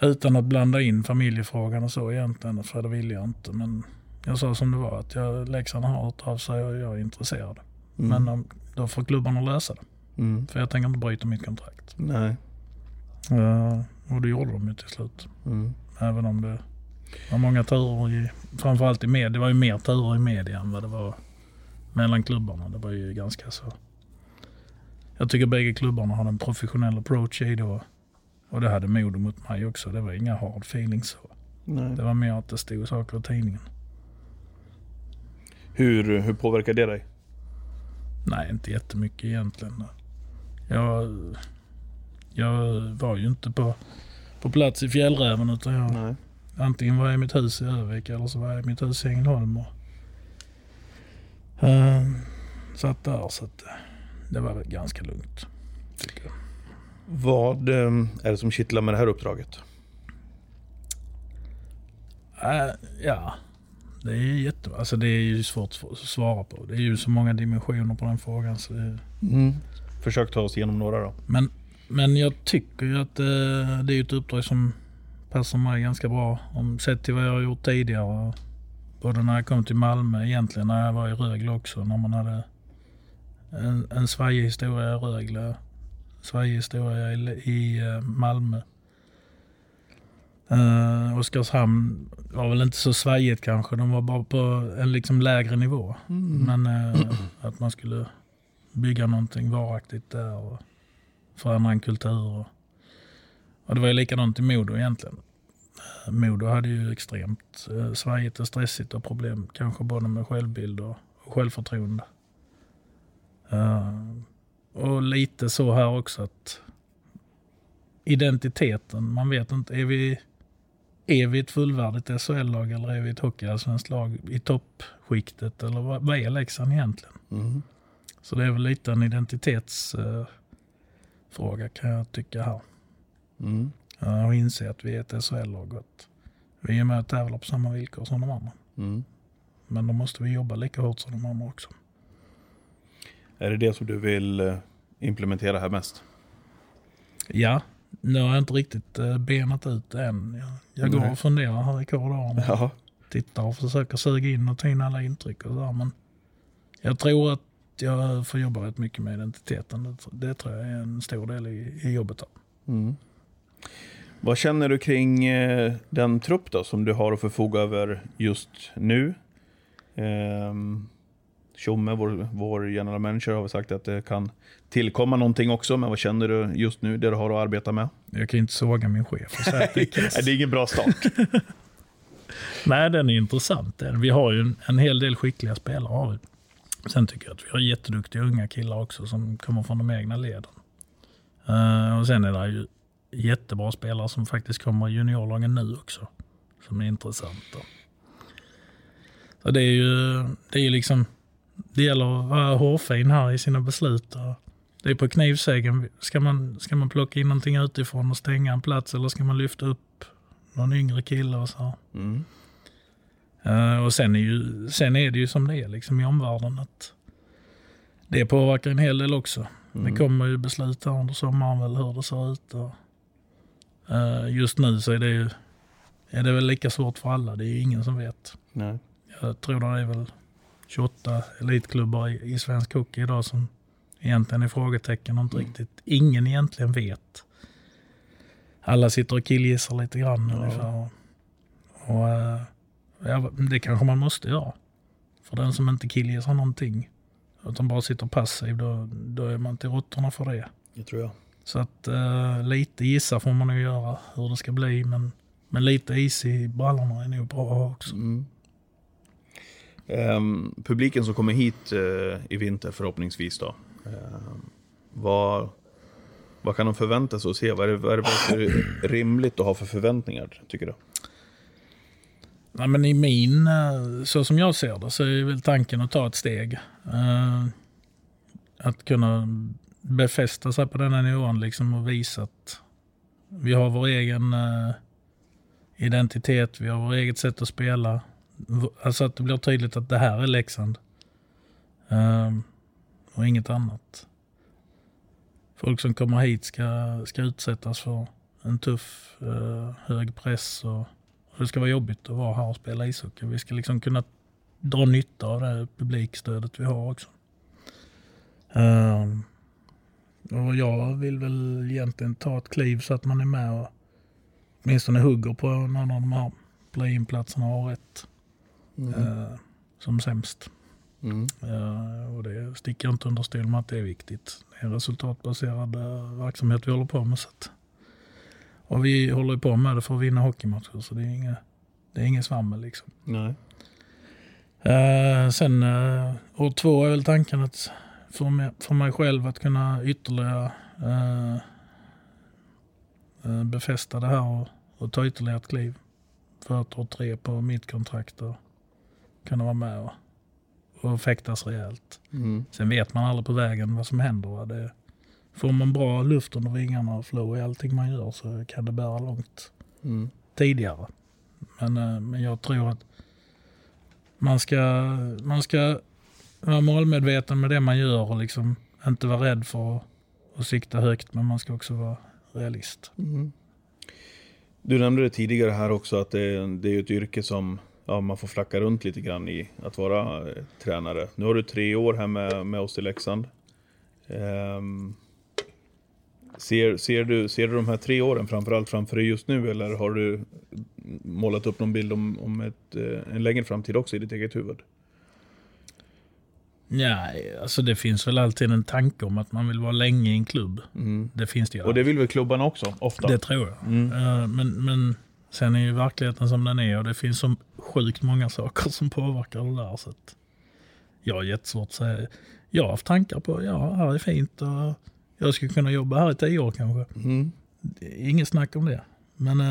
utan att blanda in familjefrågan och så egentligen, för det ville jag inte. Men jag sa som det var att jag, Leksand har hört av sig och jag är intresserad. Mm. Men um, då får klubbarna lösa det. Mm. För jag tänker inte bryta mitt kontrakt. Nej. Eh, och det gjorde de ju till slut. Mm. Även om det var många turer, i, framförallt i media. Det var ju mer turer i media än vad det var mellan klubbarna. Det var ju ganska så. Jag tycker bägge klubbarna hade en professionell approach i det. Och, och det hade Modo mot mig också. Det var inga hard feelings. Så. Nej. Det var mer att det stod saker i tidningen. Hur, hur påverkar det dig? Nej, inte jättemycket egentligen. Jag, jag var ju inte på, på plats i Fjällräven utan jag, Nej. Antingen var jag i mitt hus i Övik eller så var jag i mitt hus i Ängelholm. Och, uh, satt där så att eh, det var väl ganska lugnt. Vad eh, är det som kittlar med det här uppdraget? Äh, ja, det är jätte, alltså det är ju svårt att svara på. Det är ju så många dimensioner på den frågan. Så det, Mm. Försök ta oss igenom några då. Men, men jag tycker ju att eh, det är ett uppdrag som passar mig ganska bra. Om sett till vad jag har gjort tidigare. Både när jag kom till Malmö egentligen, när jag var i Rögle också. När man hade en, en svajig historia i Rögle. Svajig historia i, i eh, Malmö. Uh, Oskarshamn var väl inte så svajigt kanske. De var bara på en liksom lägre nivå. Men eh, att man skulle bygga någonting varaktigt där och förändra en kultur. Och, och det var ju likadant i Modo egentligen. Modo hade ju extremt eh, svajigt och stressigt och problem kanske både med självbild och, och självförtroende. Eh, och lite så här också att identiteten, man vet inte, är vi, är vi ett fullvärdigt SHL-lag eller är vi ett hockeyallsvenskt lag i toppskiktet eller vad, vad är Leksand egentligen? Mm. Så det är väl lite en identitetsfråga kan jag tycka här. Mm. Och inse att vi är ett SHL-lag och att vi är med och tävlar på samma villkor som de andra. Mm. Men då måste vi jobba lika hårt som de andra också. Är det det som du vill eh, implementera här mest? Ja, nu har jag inte riktigt uh, benat ut det än. Jag, jag går Nej. och funderar här i korridoren. Ja. Tittar och försöker suga in och ta in alla intryck och sådär. Men jag tror att jag får jobba rätt mycket med identiteten. Det, det tror jag är en stor del i, i jobbet. Här. Mm. Vad känner du kring eh, den trupp då som du har att förfoga över just nu? Ehm, Tjomme, vår, vår general manager, har sagt att det kan tillkomma någonting också. Men vad känner du just nu, det du har att arbeta med? Jag kan inte såga min chef och säga att det är kass. Nej, det är ingen bra start. [laughs] Nej, den är intressant. Vi har ju en, en hel del skickliga spelare. Har vi. Sen tycker jag att vi har jätteduktiga unga killar också som kommer från de egna leden. Eh, och sen är det ju jättebra spelare som faktiskt kommer i juniorlagen nu också. Som är intressanta. Så det är ju, det är ju liksom, det gäller att vara hårfin här i sina beslut. Det är på knivsäggen. Ska man, ska man plocka in någonting utifrån och stänga en plats eller ska man lyfta upp någon yngre kille och så. Mm. Eh, och sen är, ju, sen är det ju som det är liksom i omvärlden. att Det påverkar en hel del också. Mm. Det kommer ju beslut här under sommaren väl hur det ser ut. Och, just nu så är det ju är det väl lika svårt för alla. Det är ju ingen som vet. Nej. Jag tror det är väl 28 elitklubbar i, i svensk hockey idag som egentligen är frågetecken och inte riktigt. Ingen egentligen vet. Alla sitter och killgissar lite grann Ja. ungefär. Och, eh, ja, det kanske man måste göra. För den som inte killgissar någonting utan bara sitter passiv då, då är man till råttorna för det. Det tror jag. Så att eh, lite gissa får man nog göra hur det ska bli men, men lite is i brallorna är nog bra också. Mm. Ehm, publiken som kommer hit eh, i vinter förhoppningsvis då. ehm, vad, vad kan de förvänta sig att se? Vad är det, vad är det rimligt att ha för förväntningar, tycker du? Nej, men i min, eh, så som jag ser det, så är väl tanken att ta ett steg. Eh, Att kunna befästa sig på denna nivån liksom och visa att vi har vår egen uh, identitet, vi har vårt eget sätt att spela. Alltså att det blir tydligt att det här är Leksand. Uh, och inget annat. Folk som kommer hit ska, ska utsättas för en tuff, uh, hög press och, och det ska vara jobbigt att vara här och spela ishockey. Vi ska liksom kunna dra nytta av det publikstödet vi har också. Ehm, och jag vill väl egentligen ta ett kliv så att man är med och åtminstone hugger på någon av de här play-in-platserna har rätt. Eh, som sämst. Mm. Eh, och det sticker jag inte under stol med att det är viktigt. Det är en resultatbaserad eh, verksamhet vi håller på med. Så att, och vi håller ju på med det för att vinna hockeymatcher så det är inget, det är inget svammel liksom. Nej. Eh, sen eh, år två är väl tanken att för mig, för mig själv att kunna ytterligare eh, eh, befästa det här och, och ta ytterligare ett kliv. För att år tre på mitt kontrakt och kunna vara med och, och fäktas rejält. Mm. Sen vet man aldrig på vägen vad som händer. Va? Det, får man bra luft under vingarna och flow i allting man gör så kan det bära långt Mm. tidigare. Men, eh, men jag tror att man ska, man ska vara målmedveten med det man gör och liksom inte vara rädd för att, att sikta högt. Men man ska också vara realist. Mm. Du nämnde det tidigare här också att det, är- det är ju ett yrke som ja, man får flacka runt lite grann i att vara eh, tränare. Nu har du tre år här med, med oss i Leksand. Ehm, ser, ser, du, ser du de här tre åren framförallt framför dig just nu eller har du målat upp någon bild om, om ett, eh, en längre framtid också i ditt eget huvud? Nej, alltså det finns väl alltid en tanke om att man vill vara länge i en klubb. Mm. Det finns det ju. Och det vill väl klubbarna också, ofta? Det tror jag. Mm. Eh, Men, men sen är ju verkligheten som den är och det finns så sjukt många saker som påverkar det där. Så att jag har jättesvårt att säga. Jag har haft tankar på, ja, här är fint och jag skulle kunna jobba här i tio år kanske. Mm. Inget snack om det. Men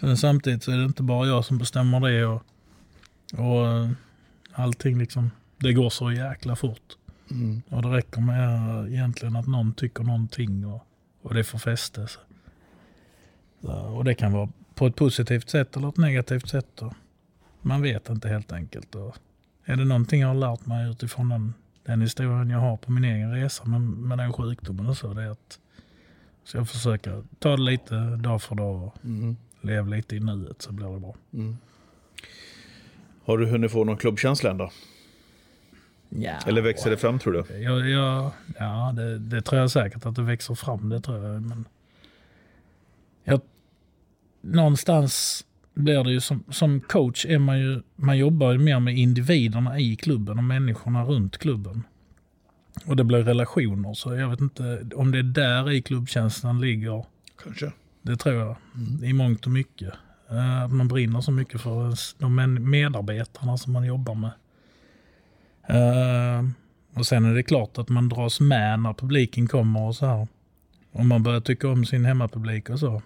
sen samtidigt så är det inte bara jag som bestämmer det och, och eh, allting liksom, det går så jäkla fort. Mm. Och det räcker med egentligen att någon tycker någonting och, och det får fäste. Så. Så, och det kan vara på ett positivt sätt eller ett negativt sätt. Och man vet inte helt enkelt. Och är det någonting jag har lärt mig utifrån den, den historien jag har på min egen resa med, med den sjukdomen och så, det är att så jag försöker ta det lite dag för dag och Mm. leva lite i nuet så blir det bra. Mm. Har du hunnit få någon klubbkänsla än då? Ja, Eller växer det fram tror du? Jag, jag, ja, det, det tror jag säkert att det växer fram. Det tror jag. Men jag, någonstans blir det ju som, som coach är man ju, man jobbar ju mer med individerna i klubben och människorna runt klubben. Och det blir relationer. Så jag vet inte om det är där i klubbkänslan ligger. Kanske. Det tror jag. I mångt och mycket. Eh, Att man brinner så mycket för de medarbetarna som man jobbar med. Eh, och sen är det klart att man dras med när publiken kommer och så här. Om man börjar tycka om sin hemmapublik och så.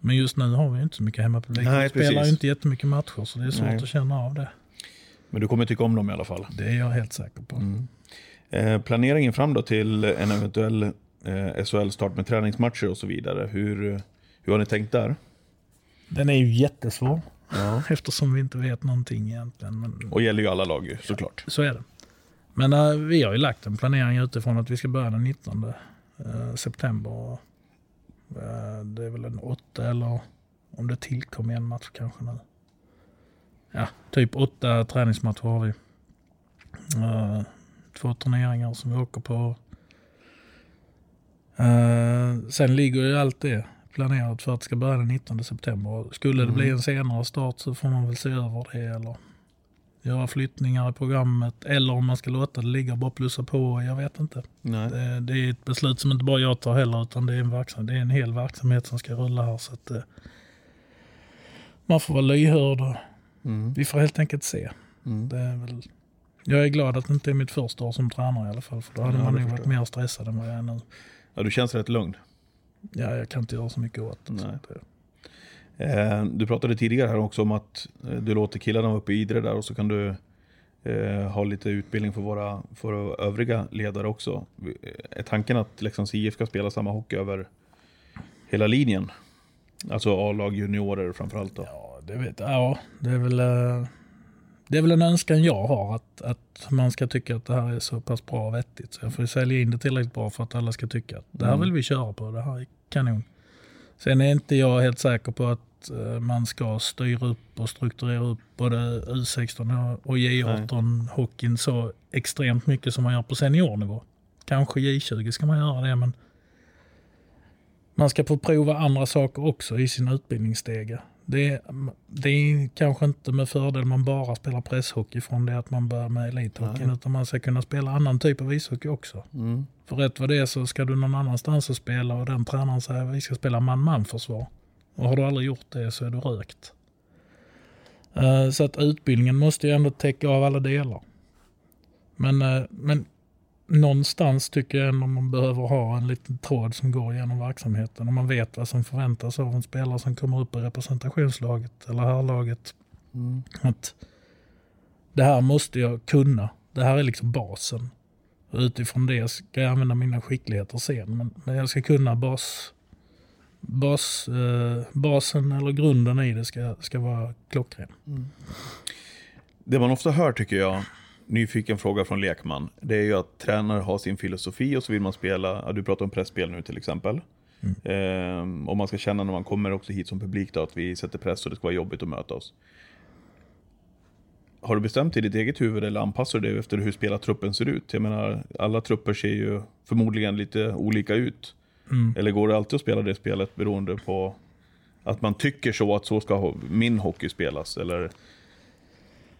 Men just nu har vi inte så mycket hemmapublik. Nej, vi spelar ju precis. inte jättemycket matcher så det är svårt Nej. att känna av det. Men du kommer tycka om dem i alla fall? Det är jag helt säker på. Mm. Eh, planeringen fram då till en eventuell eh, SHL-start med träningsmatcher och så vidare. Hur, hur har ni tänkt där? Den är ju jättesvår. Ja. [laughs] Eftersom vi inte vet någonting egentligen. Men Och gäller ju alla lag ju, såklart. Så är det. Men eh, vi har ju lagt en planering utifrån att vi ska börja den 19 eh, september. Eh, det är väl en åtta eller om det tillkommer en match kanske nu. Ja, typ åtta träningsmatcher har vi. Två turneringar som vi åker på. Sen ligger ju allt det planerat för att det ska börja den 19 september. Skulle det bli en senare start så får man väl se över det eller göra flyttningar i programmet eller om man ska låta det ligga och bara plussa på. Jag vet inte. Det, det är ett beslut som inte bara jag tar heller utan det är en, verksam, det är en hel verksamhet som ska rulla här. Så att, eh, man får vara lyhörd och Mm. vi får helt enkelt se. Mm. Det är väl, jag är glad att det inte är mitt första år som tränare i alla fall. För då hade Ja, man nog varit mer stressad än vad jag är nu. Ja, du känns rätt lugn. Ja, jag kan inte göra så mycket åt det. Det. Eh, du pratade tidigare här också om att eh, du låter killarna vara uppe i Idre där och så kan du eh, ha lite utbildning för våra, för övriga ledare också. Vi- Är tanken att Leksands IF ska spela samma hockey över hela linjen? Alltså A-lag, juniorer framförallt då. Ja, det vet jag. Ja, det är väl, eh, det är väl en önskan jag har att, att man ska tycka att det här är så pass bra och vettigt. Så jag får sälja in det tillräckligt bra för att alla ska tycka att det här Mm. vill vi köra på. Det här är kanon. Sen är inte jag helt säker på att eh, man ska styra upp och strukturera upp både U16 och J18 hockeyn så extremt mycket som man gör på seniornivå. Kanske J20 ska man göra det men man ska få prova andra saker också i sin utbildningsstege. Det är, det är kanske inte med fördel man bara spelar presshockey från det att man börjar med elithockeyn utan man ska kunna spela annan typ av ishockey också. Mm. För rätt vad det är så ska du någon annanstans och spela och den tränaren säger att vi ska spela man-man försvar. Och har du aldrig gjort det så är du rökt. Eh, Så att utbildningen måste ju ändå täcka av alla delar. Men, eh, men någonstans tycker jag ändå man behöver ha en liten tråd som går genom verksamheten. Och man vet vad som förväntas av en spelare som kommer upp i representationslaget eller herrlaget. Mm. Att det här måste jag kunna. Det här är liksom basen. Och utifrån det ska jag använda mina skickligheter sen. Men, men jag ska kunna bas, bas, eh, basen eller grunden i det ska, ska vara klockren. Det man ofta hör tycker jag, nyfiken fråga från lekman, det är ju att tränare har sin filosofi och så vill man spela, du pratar om pressspel nu till exempel. Ehm, och man ska känna när man kommer också hit som publik då, att vi sätter press och det ska vara jobbigt att möta oss. Har du bestämt i ditt eget huvud eller anpassar du dig efter hur spelartruppen ser ut? Jag menar, alla trupper ser ju förmodligen lite olika ut. Mm. Eller går det alltid att spela det spelet beroende på att man tycker så att så ska min hockey spelas? Eller...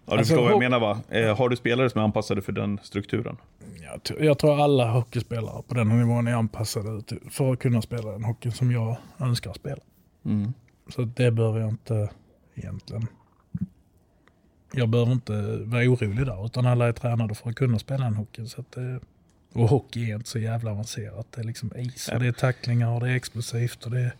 Ja, du Alltså, förstår vad jag menar va? Eh, har du spelare som är anpassade för den strukturen? Jag, jag tror alla hockeyspelare på den nivån är anpassade för att kunna spela den hockeyn som jag önskar spela. Mm. Så det behöver jag inte egentligen. Jag behöver inte vara orolig där, utan alla är tränade för att kunna spela en hockey. Så att det, och hockey är inte så jävla avancerat. Det är liksom is och det är tacklingar och det är explosivt och det, är,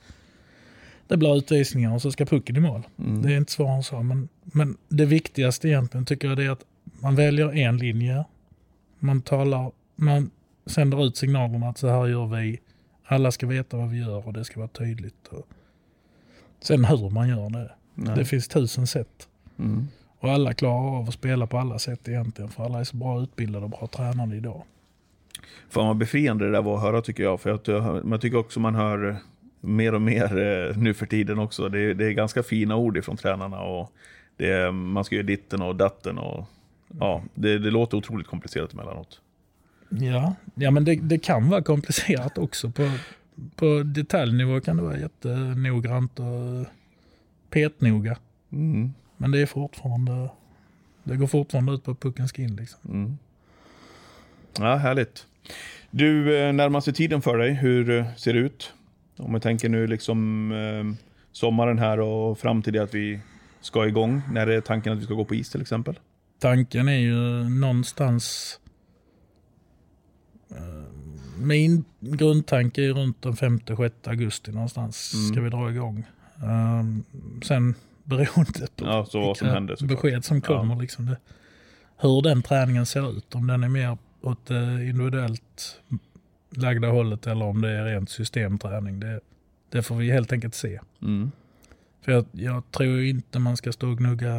det blir utvisningar och så ska pucken i mål. Mm. Det är inte svårare än så. Men, men det viktigaste egentligen tycker jag är att man väljer en linje. Man talar, man sänder ut signalerna att så här gör vi. Alla ska veta vad vi gör och det ska vara tydligt. Och sen hur man gör det. Nej. Det finns tusen sätt. Mm. Och alla klarar av att spela på alla sätt egentligen. För alla är så bra utbildade och bra tränade idag. Fan vad befriande det där var att höra tycker jag. För att jag, man tycker också man hör mer och mer eh, nu för tiden också. Det, är- det är ganska fina ord ifrån tränarna. Och det man ska göra ditten och datten. Och, ja, det, det låter otroligt komplicerat emellanåt. Ja, ja men det, det kan vara komplicerat också. På, på detaljnivå kan det vara jättenoggrant och petnoga. Mm. Men det är fortfarande, det går fortfarande ut på att pucken ska in liksom. Mm. Ja, härligt. Du, eh, närmaste tiden för dig, hur eh, ser det ut? Om jag tänker nu liksom eh, sommaren här och fram till det att vi ska igång. När är tanken att vi ska gå på is till exempel? Tanken är ju någonstans, eh, min grundtanke är runt den 5-6 augusti någonstans Mm. ska vi dra igång. Um, sen beroende på Ja, så vad som vilka händer besked som kommer. Liksom det, hur den träningen ser ut. Om den är mer åt det individuellt lagda hållet eller om det är rent systemträning. Det, det får vi helt enkelt se. Mm. För jag, jag tror ju inte man ska stå och gnugga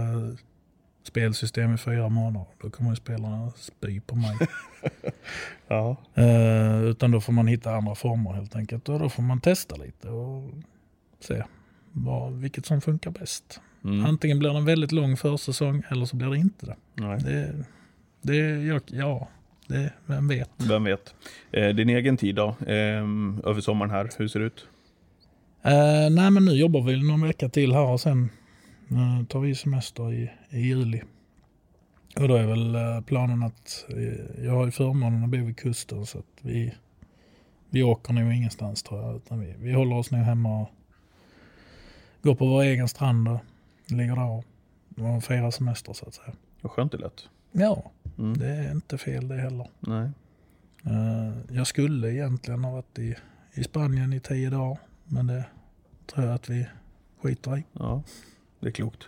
spelsystem i fyra månader. Då kommer ju spelarna spy på mig. [laughs] Ja. Eh, utan då får man hitta andra former helt enkelt. Och då får man testa lite och se vad, vilket som funkar bäst. Mm. Antingen blir det en väldigt lång försäsong eller så blir det inte det. Nej. det, det jag, ja, det, vem vet. Vem vet. Eh, din egen tid då? Eh, över sommaren här, hur ser det ut? Eh, nej men nu jobbar vi någon vecka till här och sen eh, tar vi semester i, i juli. Och då är väl eh, planen att eh, jag har ju förmånen att bo vid kusten så att vi, vi åker nog ingenstans tror jag. Utan vi, vi håller oss nog hemma och går på vår egen strand och ligger där och, och firar semester så att säga. Vad skönt det lät. Ja, Mm. det är inte fel det heller. Nej. Eh, jag skulle egentligen ha varit i, i Spanien i tio dagar men det tror jag att vi skiter i. Ja, det är klokt.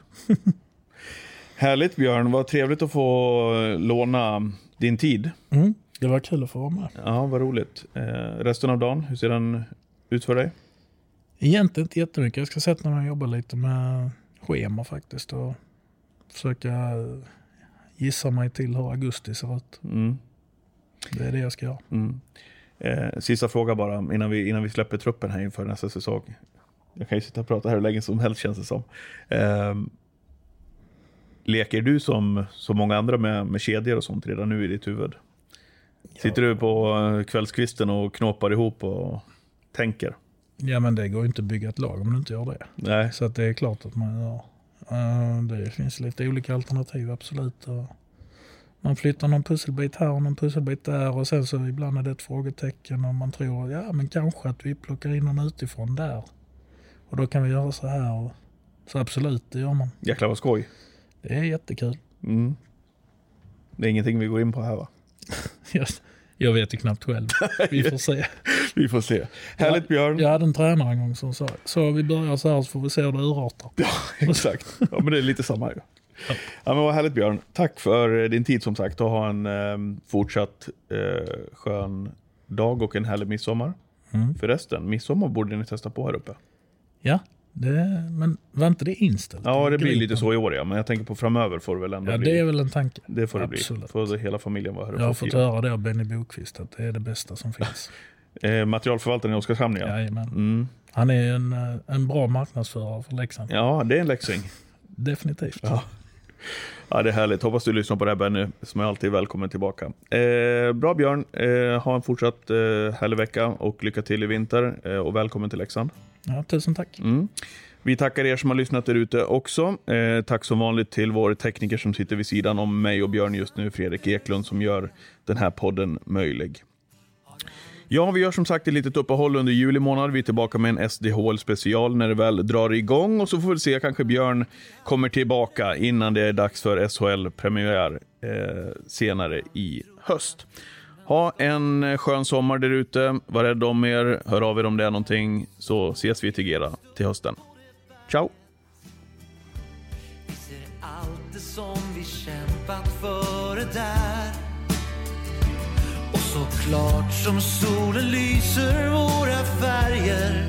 [laughs] Härligt Björn, vad trevligt att få låna din tid. Mm. Det var kul att få vara med. Ja, vad roligt. Eh, resten av dagen, hur ser den ut för dig? Egentligen inte jättemycket. Jag ska sätta mig och jobba lite med schema faktiskt och försöka gissa mig till hur augusti ser ut. Mm. Det är det jag ska göra. Mm. Eh, sista fråga bara innan vi, innan vi släpper truppen här inför nästa säsong. Jag kan ju sitta och prata här hur länge som helst känns det som. Eh, leker du som så många andra med, med kedjor och sånt redan nu i ditt huvud? Sitter du på eh, kvällskvisten och knåpar ihop och tänker? Ja men det går ju inte att bygga ett lag om du inte gör det. Nej. Så att det är klart att man gör. Eh, Det finns lite olika alternativ absolut. Man flyttar någon pusselbit här och någon pusselbit där och sen så ibland är det ett frågetecken och man tror ja men kanske att vi plockar in någon utifrån där. Och då kan vi göra så här. Så absolut, det gör man. Jäklar vad skoj. Det är jättekul. Mm. Det är ingenting vi går in på här va? [laughs] Jag, jag vet ju knappt själv. [laughs] Vi får se. [laughs] Vi får se. Härligt Björn. Jag hade en tränare en gång som sa så vi börjar så här så får vi se hur det urartar. [laughs] Exakt. Ja, men det är lite samma ju. Ja. men vad härligt Björn. Tack för din tid som sagt och ha en eh, fortsatt eh, skön dag och en härlig midsommar. Mm. Förresten, midsommar borde ni testa på här uppe. Ja, det, men var inte det inställt? Ja, det blir lite så i år ja, men jag tänker på framöver får det väl ändå Ja, bli. det är väl en tanke. det får det Absolut. bli. Får hela familjen vara här uppe Jag har fått höra det av Benny Bokvist att det är det bästa som finns. [laughs] Eh, materialförvaltaren i Oskarshamn ja. Mm. Han är en, eh, en bra marknadsförare för Leksand. Ja, det är en läxing. Definitivt. Ja. Ja, det är härligt. Hoppas du lyssnar på det här Benny, som är alltid välkommen tillbaka. Eh, bra Björn, eh, ha en fortsatt eh, härlig vecka och lycka till i vinter eh, och välkommen till Leksand. Ja, tusen tack. Mm. Vi tackar er som har lyssnat där ute också. Eh, tack som vanligt till vår tekniker som sitter vid sidan om mig och Björn just nu, Fredrik Eklund, som gör den här podden möjlig. Ja, vi gör som sagt ett litet uppehåll under juli månad. Vi är tillbaka med en SDHL special när det väl drar igång och så får vi se, kanske Björn kommer tillbaka innan det är dags för SHL-premiär eh, senare i höst. Ha en eh, skön sommar där ute. Var rädd om er. Hör av er om det är någonting så ses vi i Tegera till hösten. Ciao! Vi ser allt det som vi kämpat för klart som solen lyser våra färger.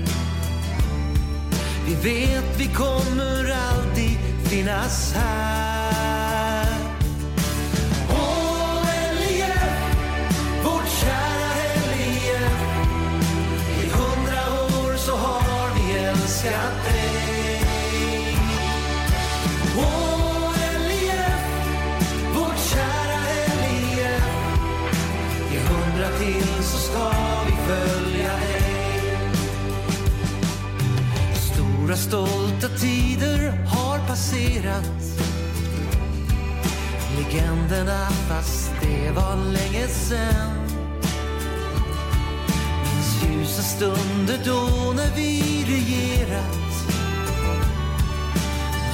Vi vet vi kommer alltid finnas här. Åh, LIF, vårt kära LIF I hundra år så har vi älskat dig. Stora stolta tider har passerat. Legenderna fast det var länge sen Minns ljusa stunder då när vi regerat.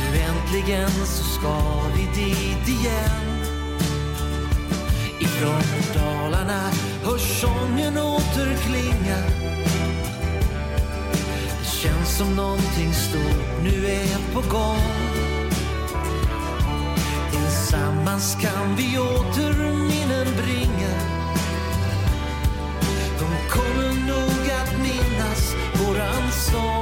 Nu äntligen så ska vi dit igen. Ifrån Dalarna hörs sången återklinga som någonting stort. Nu är på gång. Tillsammans kan vi åter minnen bringa. De kommer nog att minnas våran sång